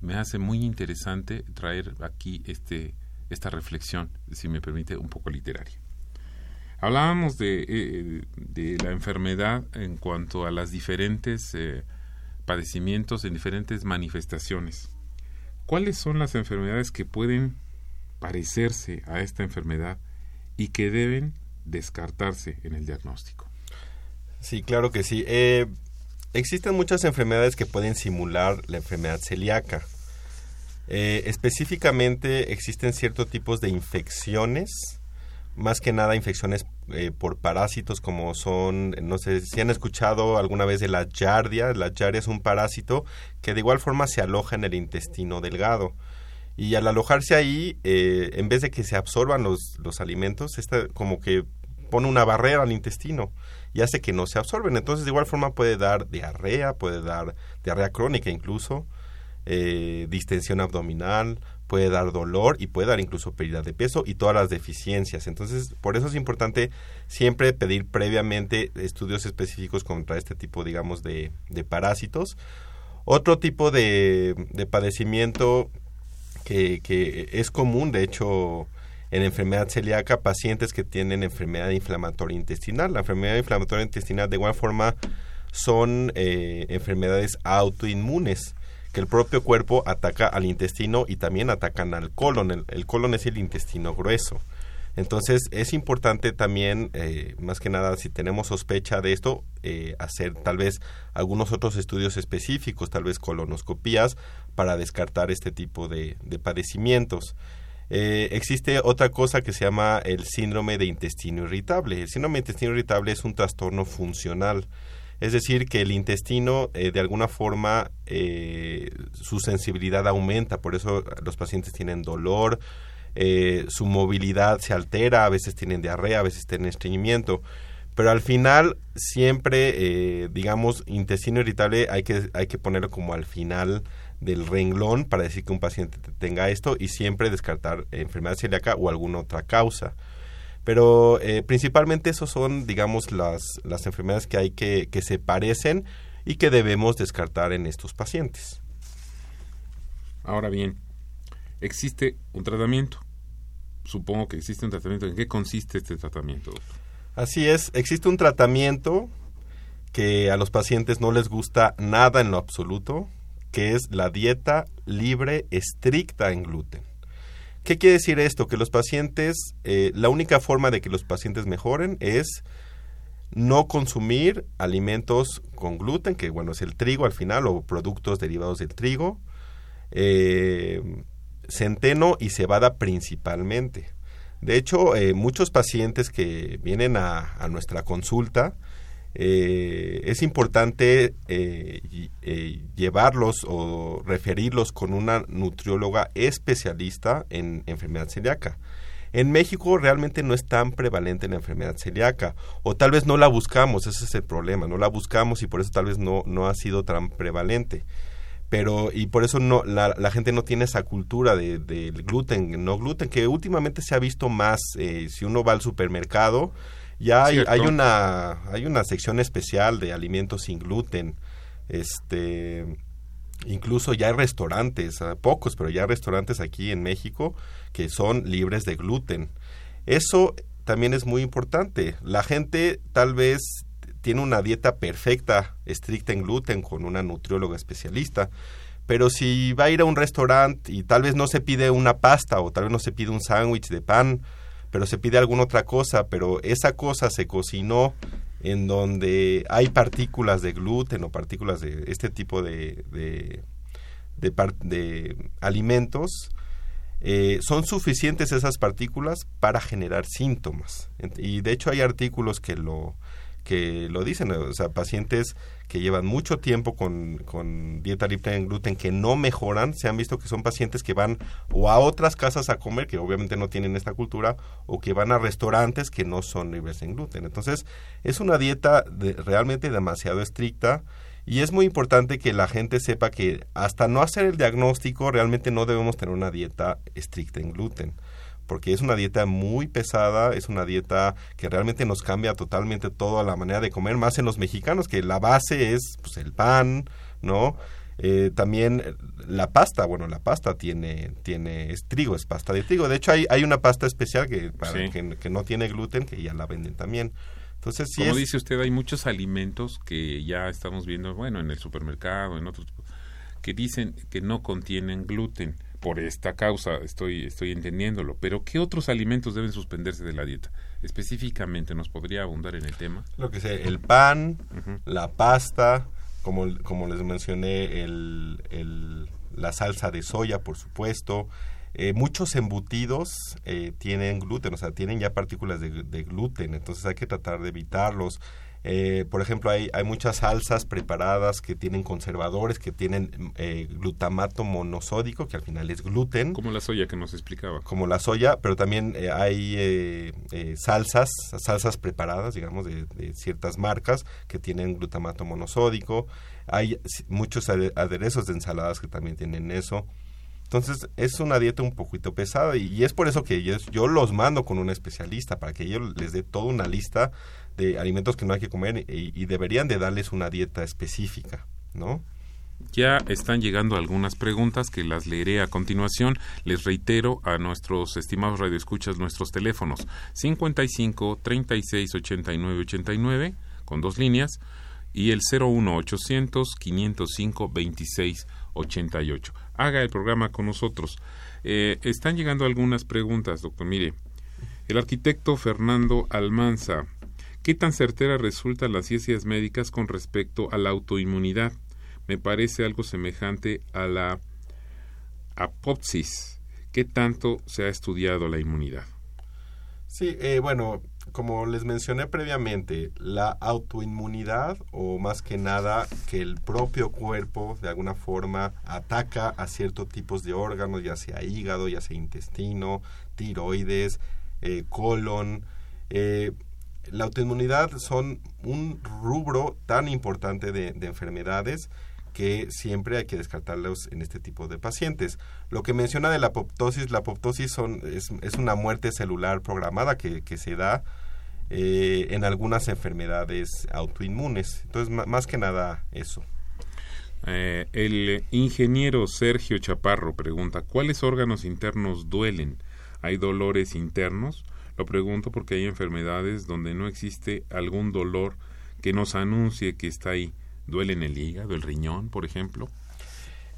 me hace muy interesante traer aquí este, esta reflexión, si me permite, un poco literaria. Hablábamos de, eh, de la enfermedad en cuanto a las diferentes eh, padecimientos en diferentes manifestaciones. ¿Cuáles son las enfermedades que pueden parecerse a esta enfermedad y que deben descartarse en el diagnóstico? Sí, claro que sí. Eh, existen muchas enfermedades que pueden simular la enfermedad celíaca. Eh, específicamente existen ciertos tipos de infecciones, más que nada infecciones eh, por parásitos como son, no sé si han escuchado alguna vez de la yardia. La yardia es un parásito que de igual forma se aloja en el intestino delgado. Y al alojarse ahí, en vez de que se absorban los, los alimentos, esta como que pone una barrera al intestino y hace que no se absorben. Entonces, de igual forma puede dar diarrea, puede dar diarrea crónica incluso, eh, distensión abdominal, puede dar dolor y puede dar incluso pérdida de peso y todas las deficiencias. Entonces, por eso es importante siempre pedir previamente estudios específicos contra este tipo, digamos, de, de parásitos. Otro tipo de, de padecimiento que, que es común, de hecho, en enfermedad celíaca pacientes que tienen enfermedad inflamatoria intestinal. La enfermedad inflamatoria intestinal de igual forma son eh, enfermedades autoinmunes que el propio cuerpo ataca al intestino y también atacan al colon. El, colon es el intestino grueso. Entonces es importante también, eh, más que nada, si tenemos sospecha de esto, eh, hacer tal vez algunos otros estudios específicos, tal vez colonoscopías, para descartar este tipo de padecimientos. Eh, existe otra cosa que se llama el síndrome de intestino irritable. El síndrome de intestino irritable es un trastorno funcional. Es decir, que el intestino eh, de alguna forma eh, su sensibilidad aumenta, por eso los pacientes tienen dolor, su movilidad se altera, a veces tienen diarrea, a veces tienen estreñimiento. Pero al final, siempre, digamos, intestino irritable hay que, hay que ponerlo como al final del renglón para decir que un paciente tenga esto y siempre descartar enfermedad celíaca o alguna otra causa. Pero eh, principalmente esos son, digamos, las, las enfermedades que hay que, que se parecen y que debemos descartar en estos pacientes. Ahora bien, existe un tratamiento. Supongo que existe un tratamiento. ¿En qué consiste este tratamiento? Así es, existe un tratamiento que a los pacientes no les gusta nada en lo absoluto, que es la dieta libre estricta en gluten. ¿Qué quiere decir esto? Que los pacientes, eh, la única forma de que los pacientes mejoren es no consumir alimentos con gluten, que bueno, es el trigo al final, o productos derivados del trigo, eh, centeno y cebada principalmente. De hecho, eh, muchos pacientes que vienen a, a nuestra consulta, eh, es importante eh, eh, llevarlos o referirlos con una nutrióloga especialista en enfermedad celíaca. En México realmente no es tan prevalente la enfermedad celíaca, o tal vez no la buscamos, ese es el problema, no la buscamos y por eso tal vez no, no ha sido tan prevalente. Pero, y por eso no, la, gente no tiene esa cultura del de, gluten, no gluten, que últimamente se ha visto más, si uno va al supermercado, ya hay, hay, una hay una sección especial de alimentos sin gluten. Este incluso ya hay restaurantes, pocos, pero ya hay restaurantes aquí en México que son libres de gluten. Eso también es muy importante. La gente tal vez tiene una dieta perfecta, estricta en gluten, con una nutrióloga especialista, pero si va a ir a un restaurante y tal vez no se pide una pasta o tal vez no se pide un sándwich de pan, pero se pide alguna otra cosa, pero esa cosa se cocinó en donde hay partículas de gluten o partículas de este tipo de, de, de, alimentos, eh, son suficientes esas partículas para generar síntomas. Y de hecho hay artículos que lo, que lo dicen, o sea, pacientes que llevan mucho tiempo con, con, dieta libre en gluten que no mejoran, se han visto que son pacientes que van o a otras casas a comer, que obviamente no tienen esta cultura, o que van a restaurantes que no son libres en gluten. Entonces, es una dieta realmente demasiado estricta y es muy importante que la gente sepa que hasta no hacer el diagnóstico, realmente no debemos tener una dieta estricta en gluten porque es una dieta muy pesada, es una dieta que realmente nos cambia totalmente toda la manera de comer, más en los mexicanos, que la base es pues, el pan, ¿no? Eh, también la pasta, bueno, la pasta tiene, tiene es trigo, es pasta de trigo. De hecho, hay, hay una pasta especial que, para, que, no tiene gluten, que ya la venden también. Entonces, Como dice usted, hay muchos alimentos que ya estamos viendo, bueno, en el supermercado, en otros, que dicen que no contienen gluten por esta causa, estoy, estoy entendiéndolo, pero ¿qué otros alimentos deben suspenderse de la dieta? Específicamente, ¿nos podría abundar en el tema? Lo que sé, el pan, la pasta, como, como les mencioné, el, el, la salsa de soya, por supuesto. Eh, muchos embutidos eh, tienen gluten, o sea, tienen ya partículas de, de gluten, entonces hay que tratar de evitarlos. Eh, por ejemplo, hay, hay muchas salsas preparadas que tienen conservadores, que tienen eh, glutamato monosódico, que al final es gluten. Como la soya que nos explicaba. Como la soya, pero también eh, hay salsas, salsas preparadas, digamos, de, ciertas marcas que tienen glutamato monosódico. Hay muchos aderezos de ensaladas que también tienen eso. Entonces es una dieta un poquito pesada y, es por eso que yo, yo, los mando con un especialista para que ellos les dé toda una lista de alimentos que no hay que comer y, deberían de darles una dieta específica, ¿no? Ya están llegando algunas preguntas que las leeré a continuación. Les reitero a nuestros estimados radioescuchas nuestros teléfonos 55 36 89 89 con dos líneas y el 01 800 505 26 88. Haga el programa con nosotros. Eh, están llegando algunas preguntas, doctor. Mire, el arquitecto Fernando Almanza ¿Qué tan certera resultan las ciencias médicas con respecto a la autoinmunidad? Me parece algo semejante a la apopsis. ¿Qué tanto se ha estudiado la inmunidad? Sí, eh, bueno, como les mencioné previamente, la autoinmunidad o más que nada que el propio cuerpo de alguna forma ataca a ciertos tipos de órganos, ya sea hígado, ya sea intestino, tiroides, eh, colon, eh, la autoinmunidad son un rubro tan importante de, enfermedades que siempre hay que descartarlos en este tipo de pacientes. Lo que menciona de la apoptosis, la apoptosis son, es, una muerte celular programada que, se da eh, en algunas enfermedades autoinmunes. Entonces, más que nada eso. Eh, el ingeniero Sergio Chaparro pregunta, ¿cuáles órganos internos duelen? ¿Hay dolores internos? Lo pregunto porque hay enfermedades donde no existe algún dolor que nos anuncie que está ahí. ¿Duele en el hígado, el riñón, por ejemplo?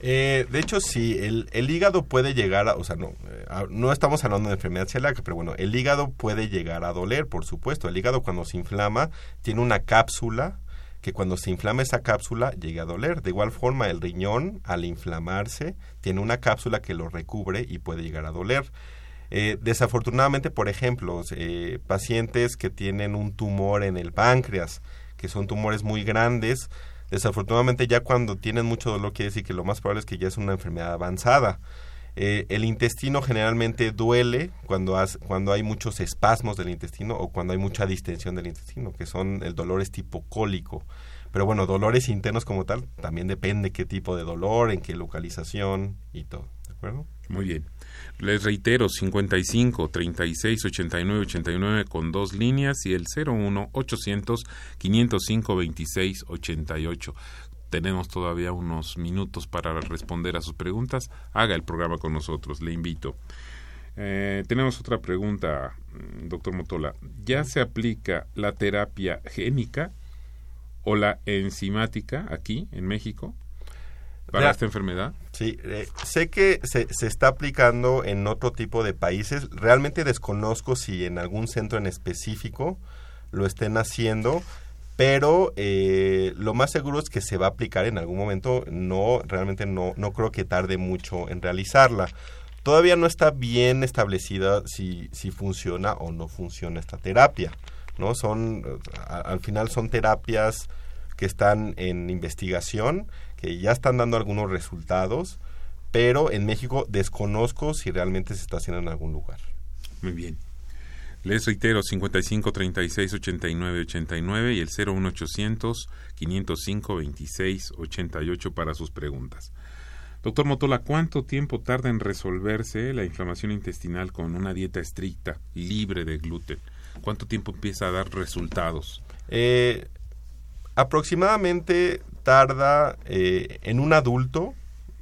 Eh, de hecho, sí, el, el, hígado puede llegar a, o sea, no, eh, no estamos hablando de enfermedad celíaca, pero bueno, el hígado puede llegar a doler, por supuesto. El hígado cuando se inflama tiene una cápsula que cuando se inflama esa cápsula llega a doler. De igual forma, el riñón, al inflamarse, tiene una cápsula que lo recubre y puede llegar a doler. Eh, desafortunadamente, por ejemplo, eh, pacientes que tienen un tumor en el páncreas, que son tumores muy grandes, desafortunadamente ya cuando tienen mucho dolor quiere decir que lo más probable es que ya es una enfermedad avanzada. Eh, el intestino generalmente duele cuando, cuando hay muchos espasmos del intestino o cuando hay mucha distensión del intestino, que son el dolor es tipo cólico. Pero bueno, dolores internos como tal, también depende qué tipo de dolor, en qué localización y todo. ¿De acuerdo? Muy bien. Les reitero, 55 36 89 89 con dos líneas y el 01 800 505 26 88. Tenemos todavía unos minutos para responder a sus preguntas. Haga el programa con nosotros, le invito. Eh, tenemos otra pregunta, mm, doctor Motola. ¿Ya se aplica la terapia génica o la enzimática aquí en México? Para esta enfermedad? Sí, eh, sé que se, se, está aplicando en otro tipo de países. Realmente desconozco si en algún centro en específico lo estén haciendo, pero eh, lo más seguro es que se va a aplicar en algún momento. No, realmente no, no creo que tarde mucho en realizarla. Todavía no está bien establecida si, si funciona o no funciona esta terapia. ¿no? Son, al final son terapias que están en investigación, que ya están dando algunos resultados, pero en México desconozco si realmente se está haciendo en algún lugar. Muy bien. Les reitero, 55 36 89 89 y el 01800 505 26 88 para sus preguntas. Doctor Motola, ¿cuánto tiempo tarda en resolverse la inflamación intestinal con una dieta estricta, libre de gluten? ¿Cuánto tiempo empieza a dar resultados? Eh, aproximadamente tarda eh, en un adulto,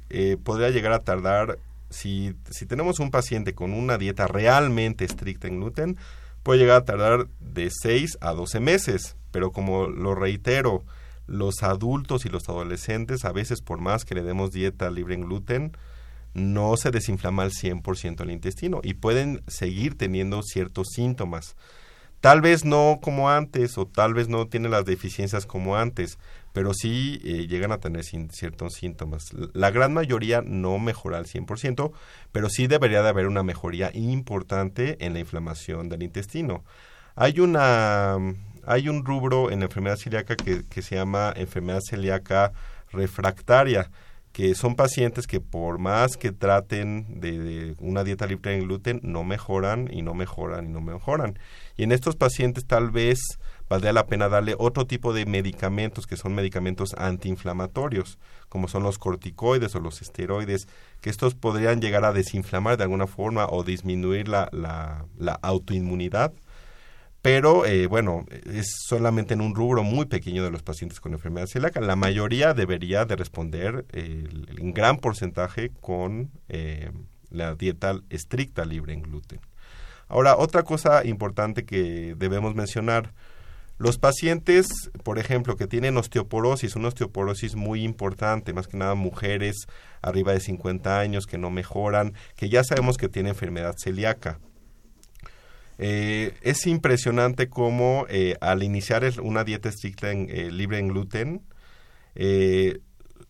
eh, podría llegar a tardar si, si tenemos un paciente con una dieta realmente estricta en gluten, puede llegar a tardar de 6 a 12 meses. Pero como lo reitero, los adultos y los adolescentes, a veces por más que le demos dieta libre en gluten, no se desinflama al 100% el intestino y pueden seguir teniendo ciertos síntomas. Tal vez no como antes o tal vez no tiene las deficiencias como antes, pero sí eh, llegan a tener ciertos síntomas. La gran mayoría no mejora al 100%, pero sí debería de haber una mejoría importante en la inflamación del intestino. Hay una hay un rubro en la enfermedad celíaca que, que se llama enfermedad celíaca refractaria que son pacientes que por más que traten de, una dieta libre de gluten, no mejoran y no mejoran y no mejoran. Y en estos pacientes tal vez valdría la pena darle otro tipo de medicamentos que son medicamentos antiinflamatorios, como son los corticoides o los esteroides, que estos podrían llegar a desinflamar de alguna forma o disminuir la, la, la autoinmunidad pero eh, bueno, es solamente en un rubro muy pequeño de los pacientes con enfermedad celíaca. La mayoría debería de responder en gran porcentaje con eh, la dieta estricta libre en gluten. Ahora, otra cosa importante que debemos mencionar, los pacientes, por ejemplo, que tienen osteoporosis, una osteoporosis muy importante, más que nada mujeres arriba de 50 años que no mejoran, que ya sabemos que tienen enfermedad celíaca eh, es impresionante cómo eh, al iniciar una dieta estricta en, eh, libre en gluten,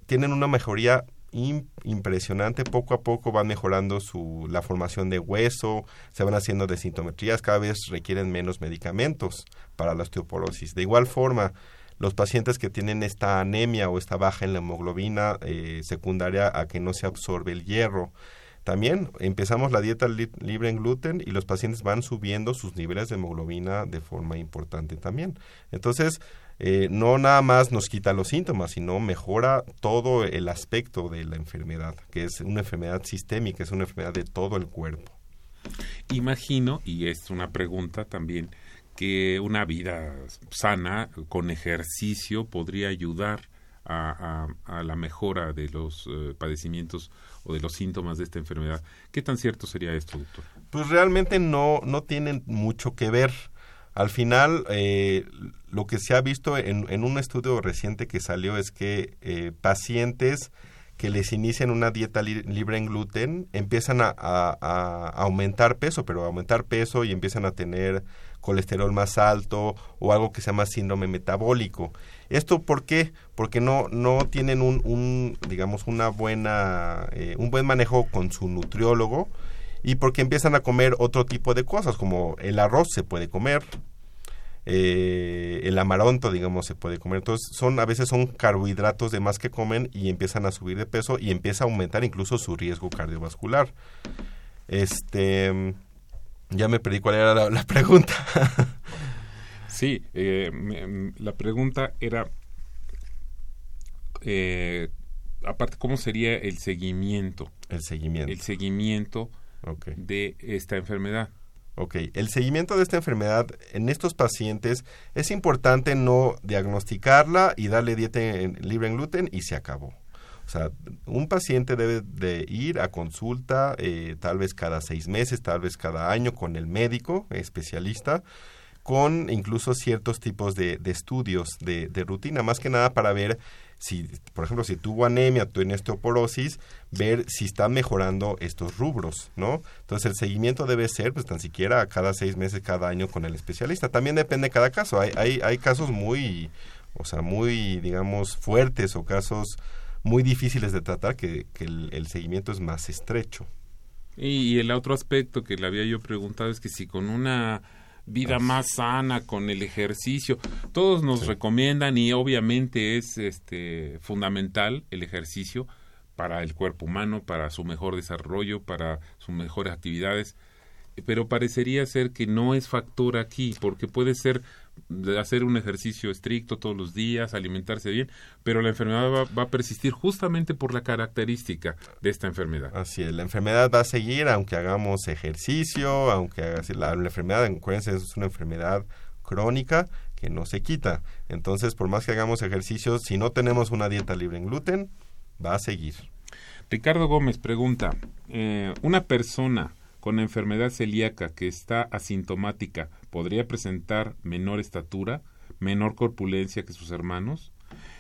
tienen una mejoría impresionante. Poco a poco van mejorando su, la formación de hueso, se van haciendo desintometrías, cada vez requieren menos medicamentos para la osteoporosis. De igual forma, los pacientes que tienen esta anemia o esta baja en la hemoglobina secundaria a que no se absorbe el hierro, también empezamos la dieta libre en gluten y los pacientes van subiendo sus niveles de hemoglobina de forma importante también. Entonces, eh, no nada más nos quita los síntomas, sino mejora todo el aspecto de la enfermedad, que es una enfermedad sistémica, es una enfermedad de todo el cuerpo. Imagino, y es una pregunta también, que una vida sana con ejercicio podría ayudar a, la mejora de los eh, padecimientos o de los síntomas de esta enfermedad. ¿Qué tan cierto sería esto, doctor? Pues realmente no, no tienen mucho que ver. Al final, eh, lo que se ha visto en, un estudio reciente que salió es que eh, pacientes que les inician una dieta libre en gluten empiezan a, a, aumentar peso, pero aumentar peso y empiezan a tener colesterol más alto o algo que se llama síndrome metabólico. ¿Esto por qué? Porque no, no tienen un, digamos, una buena, eh, un buen manejo con su nutriólogo y porque empiezan a comer otro tipo de cosas, como el arroz se puede comer, eh, el amaranto, digamos, se puede comer. Entonces, son, a veces son carbohidratos de más que comen y empiezan a subir de peso y empieza a aumentar incluso su riesgo cardiovascular. Este, ya me perdí cuál era la, pregunta. sí, eh, la pregunta era, eh, aparte, ¿cómo sería el seguimiento? El seguimiento. El seguimiento de esta enfermedad. Ok, el seguimiento de esta enfermedad en estos pacientes es importante no diagnosticarla y darle dieta libre en gluten y se acabó. Sea, un paciente debe de ir a consulta eh, tal vez cada seis meses, tal vez cada año con el médico especialista con incluso ciertos tipos de, estudios de, rutina, más que nada para ver si, por ejemplo, si tuvo anemia, tuvo osteoporosis, ver si está mejorando estos rubros, ¿no? Entonces el seguimiento debe ser, pues tan siquiera cada seis meses, cada año con el especialista. También depende de cada caso. Hay, hay, hay casos muy, o sea, muy, digamos, fuertes o casos muy difíciles de tratar que, el, seguimiento es más estrecho. Y, el otro aspecto que le había yo preguntado es que si con una vida más sana con el ejercicio. Todos nos recomiendan y obviamente es este fundamental el ejercicio para el cuerpo humano, para su mejor desarrollo, para sus mejores actividades, pero parecería ser que no es factor aquí, porque puede ser hacer un ejercicio estricto todos los días, alimentarse bien, pero la enfermedad va, a persistir justamente por la característica de esta enfermedad. Así es, la enfermedad va a seguir aunque hagamos ejercicio, aunque la, la enfermedad, acuérdense, es una enfermedad crónica que no se quita. Entonces, por más que hagamos ejercicio, si no tenemos una dieta libre en gluten, va a seguir. Ricardo Gómez pregunta, eh, ¿una persona con enfermedad celíaca que está asintomática podría presentar menor estatura, menor corpulencia que sus hermanos?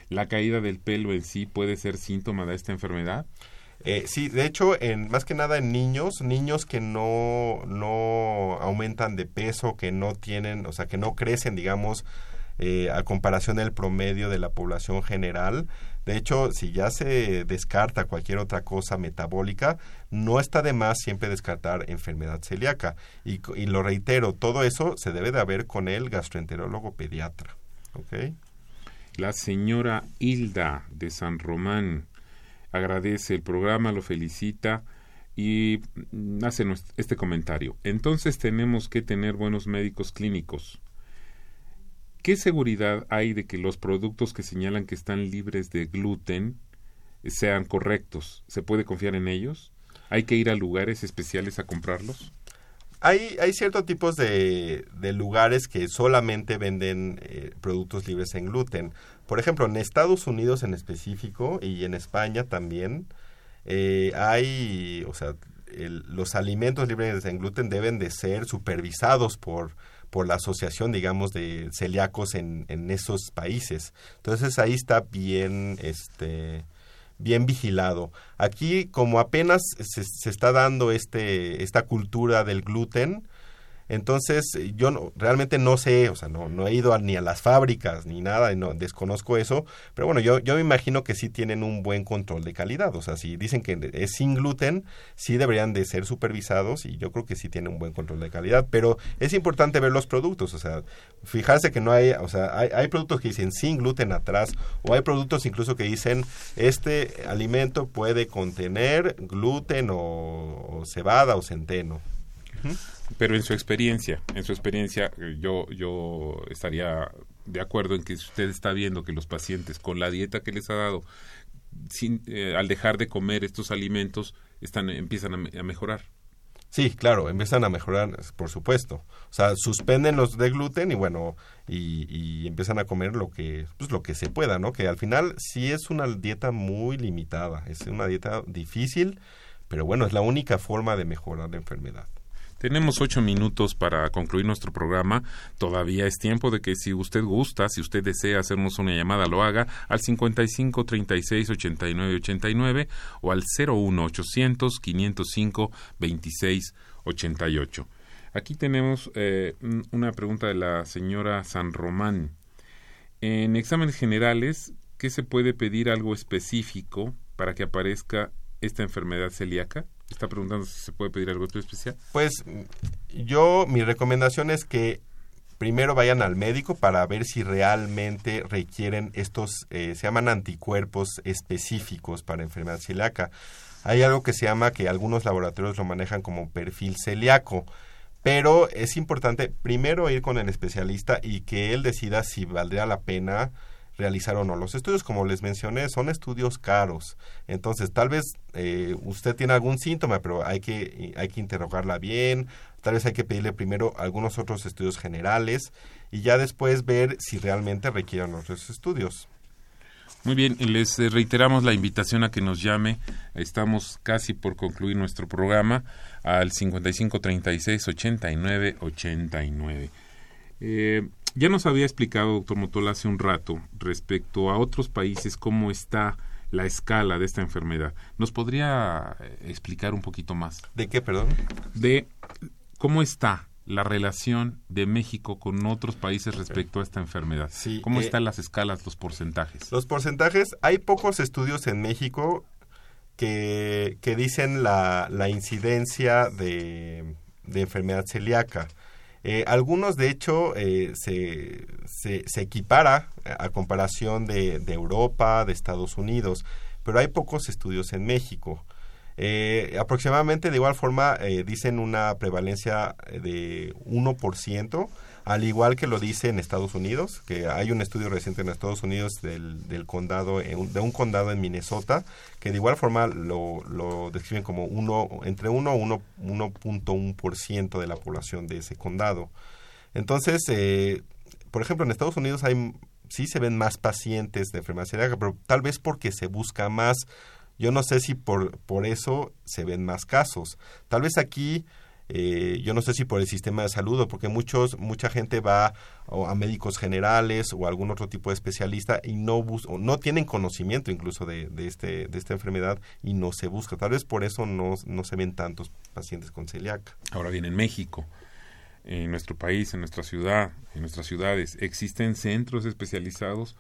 ¿La caída del pelo en sí puede ser síntoma de esta enfermedad? Eh, sí, de hecho, en, más que nada en niños, niños que no, no aumentan de peso, que no tienen, o sea, que no crecen, digamos, eh, a comparación del promedio de la población general, de hecho, si ya se descarta cualquier otra cosa metabólica, no está de más siempre descartar enfermedad celíaca. Y, lo reitero, todo eso se debe de ver con el gastroenterólogo pediatra. La señora Hilda de San Román agradece el programa, lo felicita y hace este comentario. Entonces tenemos que tener buenos médicos clínicos ¿Qué seguridad hay de que los productos que señalan que están libres de gluten sean correctos? ¿Se puede confiar en ellos? ¿Hay que ir a lugares especiales a comprarlos? Hay, hay ciertos tipos de, lugares que solamente venden eh, productos libres en gluten. Por ejemplo, en Estados Unidos en específico y en España también eh, hay, o sea, los alimentos libres en gluten deben de ser supervisados por por la asociación, digamos, de celíacos en, en esos países. Entonces ahí está bien, este, bien vigilado. Aquí, como apenas se, se, está dando este, esta cultura del gluten, entonces, yo no, realmente no sé, o sea, no, he ido ni a las fábricas ni nada, no, desconozco eso, pero bueno, yo, me imagino que sí tienen un buen control de calidad, o sea, si dicen que es sin gluten, sí deberían de ser supervisados y yo creo que sí tienen un buen control de calidad, pero es importante ver los productos, o sea, fijarse que no hay, o sea, hay productos que dicen sin gluten atrás, o hay productos incluso que dicen este alimento puede contener gluten o, cebada o centeno. Pero en su experiencia, en su experiencia, eh, yo, yo estaría de acuerdo en que si usted está viendo que los pacientes con la dieta que les ha dado, sin, eh, al dejar de comer estos alimentos, están, empiezan a, mejorar. Sí, claro, empiezan a mejorar, por supuesto. O sea, suspenden los de gluten y bueno, y, y, empiezan a comer lo que, pues lo que se pueda, ¿no? Que al final sí es una dieta muy limitada, es una dieta difícil, pero bueno, es la única forma de mejorar la enfermedad. Tenemos ocho minutos para concluir nuestro programa. Todavía es tiempo de que si usted gusta, si usted desea hacernos una llamada, lo haga al 55 36 89 89 o al 01 800 505 26 88. Aquí tenemos eh, una pregunta de la señora San Román. En exámenes generales, ¿qué se puede pedir algo específico para que aparezca esta enfermedad celíaca? Está preguntando si se puede pedir algo especial. Pues yo, mi recomendación es que primero vayan al médico para ver si realmente requieren estos, eh, se llaman anticuerpos específicos para enfermedad celíaca. Hay algo que se llama, que algunos laboratorios lo manejan como perfil celíaco, pero es importante primero ir con el especialista y que él decida si valdría la pena realizar o no. Los estudios, como les mencioné, son estudios caros. Entonces, tal vez eh, usted tiene algún síntoma, pero hay que, hay que interrogarla bien. Tal vez hay que pedirle primero algunos otros estudios generales y ya después ver si realmente requieren otros estudios. Muy bien, les reiteramos la invitación a que nos llame. Estamos casi por concluir nuestro programa al 5536 89 89. Eh, ya nos había explicado, doctor Motola, hace un rato respecto a otros países cómo está la escala de esta enfermedad. ¿Nos podría eh, explicar un poquito más? ¿De qué, perdón? De cómo está la relación de México con otros países respecto a esta enfermedad. Sí, ¿Cómo eh, están las escalas, los porcentajes? Los porcentajes, hay pocos estudios en México que, que dicen la, la incidencia de, de enfermedad celíaca. Eh, algunos, de hecho, eh, se, se, se, equipara a comparación de, de, Europa, de Estados Unidos, pero hay pocos estudios en México. Eh, aproximadamente, de igual forma, eh, dicen una prevalencia de 1%, al igual que lo dice en Estados Unidos, que hay un estudio reciente en Estados Unidos del, del condado, de un condado en Minnesota, que de igual forma lo, lo describen como uno, entre 1 a 1.1% de la población de ese condado. Entonces, eh, por ejemplo, en Estados Unidos hay sí se ven más pacientes de enfermedad pero tal vez porque se busca más. Yo no sé si por, por eso se ven más casos. Tal vez aquí eh, yo no sé si por el sistema de salud o porque muchos, mucha gente va o a médicos generales o a algún otro tipo de especialista y no bus no tienen conocimiento incluso de, de, este, de esta enfermedad y no se busca. Tal vez por eso no, no se ven tantos pacientes con celíaca. Ahora bien, en México, en nuestro país, en nuestra ciudad, en nuestras ciudades, ¿existen centros especializados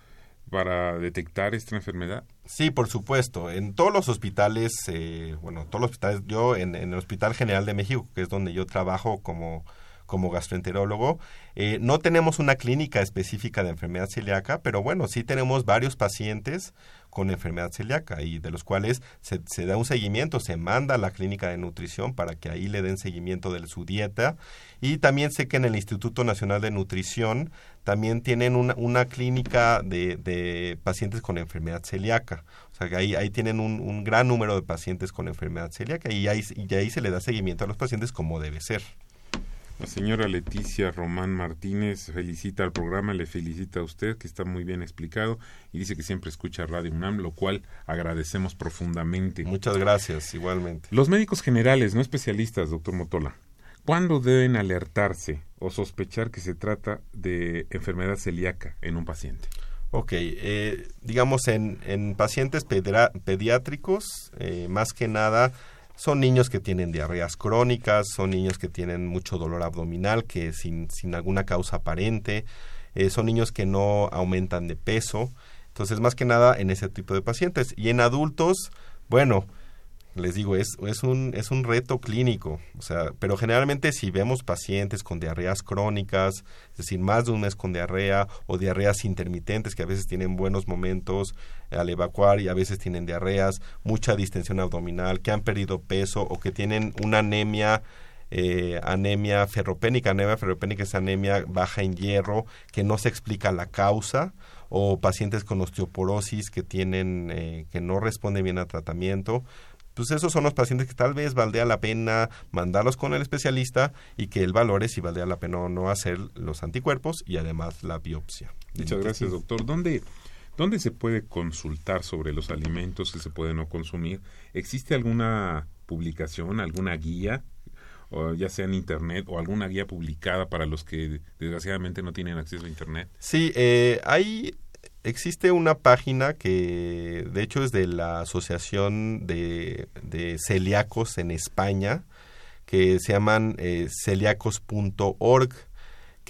para detectar esta enfermedad? Sí, por supuesto. En todos los hospitales, eh, bueno, todos los hospitales, yo en, en, el Hospital General de México, que es donde yo trabajo como, como gastroenterólogo, eh, no tenemos una clínica específica de enfermedad celíaca, pero bueno, sí tenemos varios pacientes con enfermedad celíaca y de los cuales se, da un seguimiento, se manda a la clínica de nutrición para que ahí le den seguimiento de su dieta y también sé que en el Instituto Nacional de Nutrición también tienen una, clínica de, pacientes con enfermedad celíaca. O sea, que ahí, ahí tienen un, un, gran número de pacientes con enfermedad celíaca y ahí, y ahí se le da seguimiento a los pacientes como debe ser. La señora Leticia Román Martínez felicita al programa, le felicita a usted, que está muy bien explicado, y dice que siempre escucha Radio UNAM, lo cual agradecemos profundamente. Muchas gracias, igualmente. Los médicos generales, no especialistas, doctor Motola, ¿cuándo deben alertarse o sospechar que se trata de enfermedad celíaca en un paciente? Ok, eh, digamos en, en pacientes pediátricos, eh, más que nada son niños que tienen diarreas crónicas, son niños que tienen mucho dolor abdominal que sin, sin alguna causa aparente, eh, son niños que no aumentan de peso. Entonces, más que nada en ese tipo de pacientes. Y en adultos, bueno, les digo, es, es, un, es un reto clínico, o sea, pero generalmente si vemos pacientes con diarreas crónicas, es decir, más de un mes con diarrea o diarreas intermitentes que a veces tienen buenos momentos al evacuar y a veces tienen diarreas, mucha distensión abdominal, que han perdido peso o que tienen una anemia eh, anemia ferropénica. Anemia ferropénica es anemia baja en hierro que no se explica la causa o pacientes con osteoporosis que tienen eh, que no responden bien al tratamiento pues esos son los pacientes que tal vez valdría la pena mandarlos con el especialista y que él valore si valdría la pena o no hacer los anticuerpos y además la biopsia. Muchas gracias, doctor. ¿Dónde, ¿Dónde se puede consultar sobre los alimentos que se pueden no consumir? ¿Existe alguna publicación, alguna guía, o ya sea en Internet o alguna guía publicada para los que desgraciadamente no tienen acceso a Internet? Sí, eh, hay existe una página que de hecho es de la Asociación de, de Celíacos en España, que se llaman eh, celíacos.org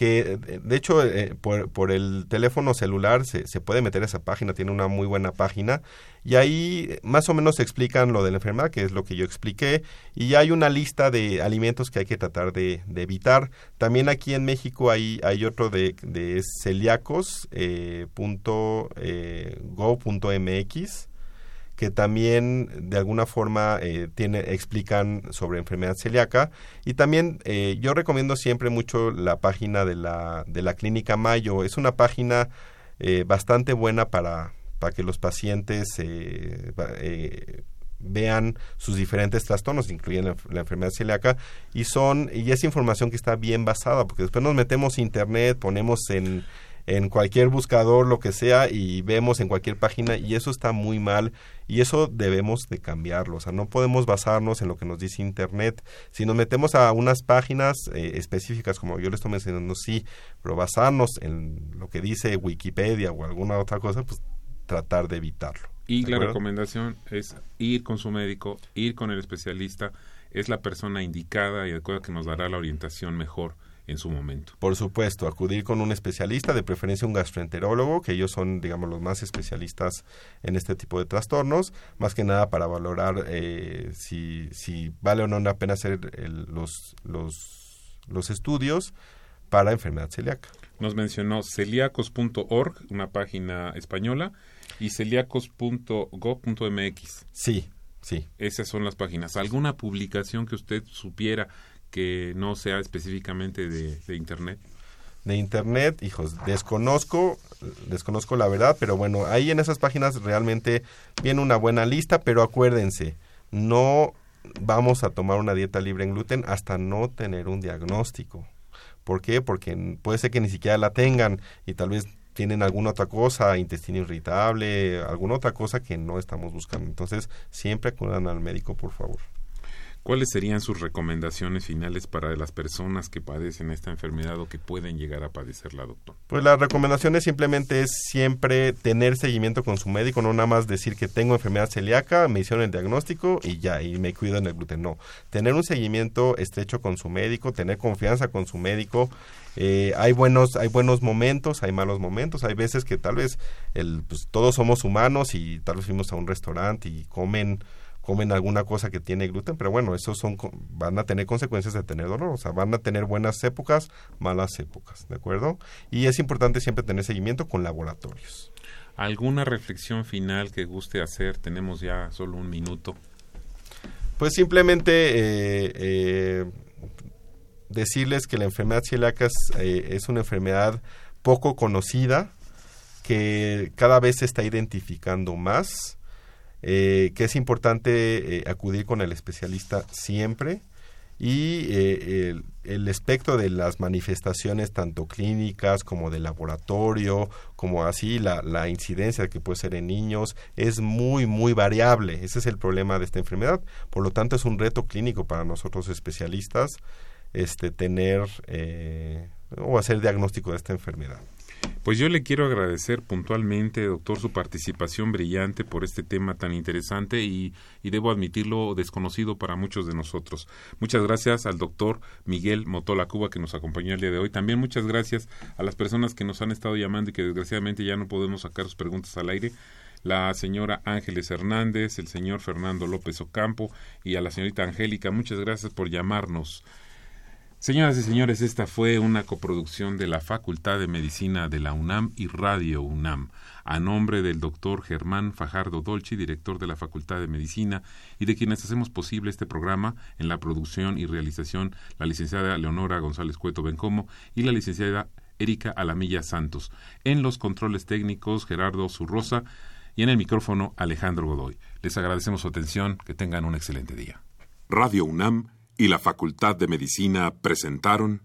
que de hecho eh, por, por, el teléfono celular se, se, puede meter a esa página, tiene una muy buena página y ahí más o menos explican lo de la enfermedad, que es lo que yo expliqué, y hay una lista de alimentos que hay que tratar de, evitar. También aquí en México hay, otro de, de celíacos.go.mx. Eh, eh, que también de alguna forma eh, tiene, explican sobre enfermedad celíaca. Y también eh, yo recomiendo siempre mucho la página de la, de la Clínica Mayo. Es una página eh, bastante buena para, para que los pacientes vean sus diferentes trastornos, incluyendo la, la, enfermedad celíaca, y son, y es información que está bien basada, porque después nos metemos internet, ponemos en en cualquier buscador, lo que sea, y vemos en cualquier página, y eso está muy mal, y eso debemos de cambiarlo. O sea, no podemos basarnos en lo que nos dice Internet. Si nos metemos a unas páginas eh, específicas, como yo le estoy mencionando, sí, pero basarnos en lo que dice Wikipedia o alguna otra cosa, pues tratar de evitarlo. Y la recomendación es ir con su médico, ir con el especialista, es la persona indicada y adecuada que nos dará la orientación mejor en su momento. Por supuesto, acudir con un especialista, de preferencia un gastroenterólogo, que ellos son, digamos, los más especialistas en este tipo de trastornos, más que nada para valorar eh, si, si vale o no la pena hacer los, los, los estudios para enfermedad celíaca. Nos mencionó celíacos.org, una página española, y celíacos.gov.mx. Sí, sí. Esas son las páginas. ¿Alguna publicación que usted supiera que no sea específicamente de, Internet? de internet, hijos, desconozco, desconozco la verdad, pero bueno, ahí en esas páginas realmente viene una buena lista, pero acuérdense, no vamos a tomar una dieta libre en gluten hasta no tener un diagnóstico. ¿Por qué? Porque puede ser que ni siquiera la tengan y tal vez tienen alguna otra cosa, intestino irritable, alguna otra cosa que no estamos buscando. Entonces, siempre acudan al médico, por favor. ¿Cuáles serían sus recomendaciones finales para las personas que padecen esta enfermedad o que pueden llegar a padecerla, doctor? Pues las recomendaciones simplemente es siempre tener seguimiento con su médico, no nada más decir que tengo enfermedad celíaca, me hicieron el diagnóstico y ya, y me cuido en el gluten. No, tener un seguimiento estrecho con su médico, tener confianza con su médico. Eh, hay buenos hay buenos momentos, hay malos momentos, hay veces que tal vez el, pues, todos somos humanos y tal vez fuimos a un restaurante y comen comen alguna cosa que tiene gluten, pero bueno, esos son van a tener consecuencias de tener dolor, o sea, van a tener buenas épocas, malas épocas, ¿de acuerdo? Y es importante siempre tener seguimiento con laboratorios. ¿Alguna reflexión final que guste hacer? Tenemos ya solo un minuto. Pues simplemente eh, eh, decirles que la enfermedad celíaca eh, es una enfermedad poco conocida, que cada vez se está identificando más eh, que es importante eh, acudir con el especialista siempre y eh, el, espectro de las manifestaciones tanto clínicas como de laboratorio como así la, incidencia que puede ser en niños es muy muy variable. Ese es el problema de esta enfermedad. Por lo tanto es un reto clínico para nosotros especialistas este tener o hacer diagnóstico de esta enfermedad pues yo le quiero agradecer puntualmente, doctor, su participación brillante por este tema tan interesante y, debo admitirlo desconocido para muchos de nosotros. Muchas gracias al doctor Miguel Motola Cuba que nos acompañó el día de hoy. También muchas gracias a las personas que nos han estado llamando y que desgraciadamente ya no podemos sacar sus preguntas al aire la señora Ángeles Hernández, el señor Fernando López Ocampo y a la señorita Angélica. Muchas gracias por llamarnos. Señoras y señores, esta fue una coproducción de la Facultad de Medicina de la UNAM y Radio UNAM, a nombre del doctor Germán Fajardo Dolci, director de la Facultad de Medicina, y de quienes hacemos posible este programa en la producción y realización, la licenciada Leonora González Cueto Bencomo y la licenciada Erika Alamilla Santos. En los controles técnicos, Gerardo Zurrosa, y en el micrófono, Alejandro Godoy. Les agradecemos su atención, que tengan un excelente día. Radio UNAM y la Facultad de Medicina presentaron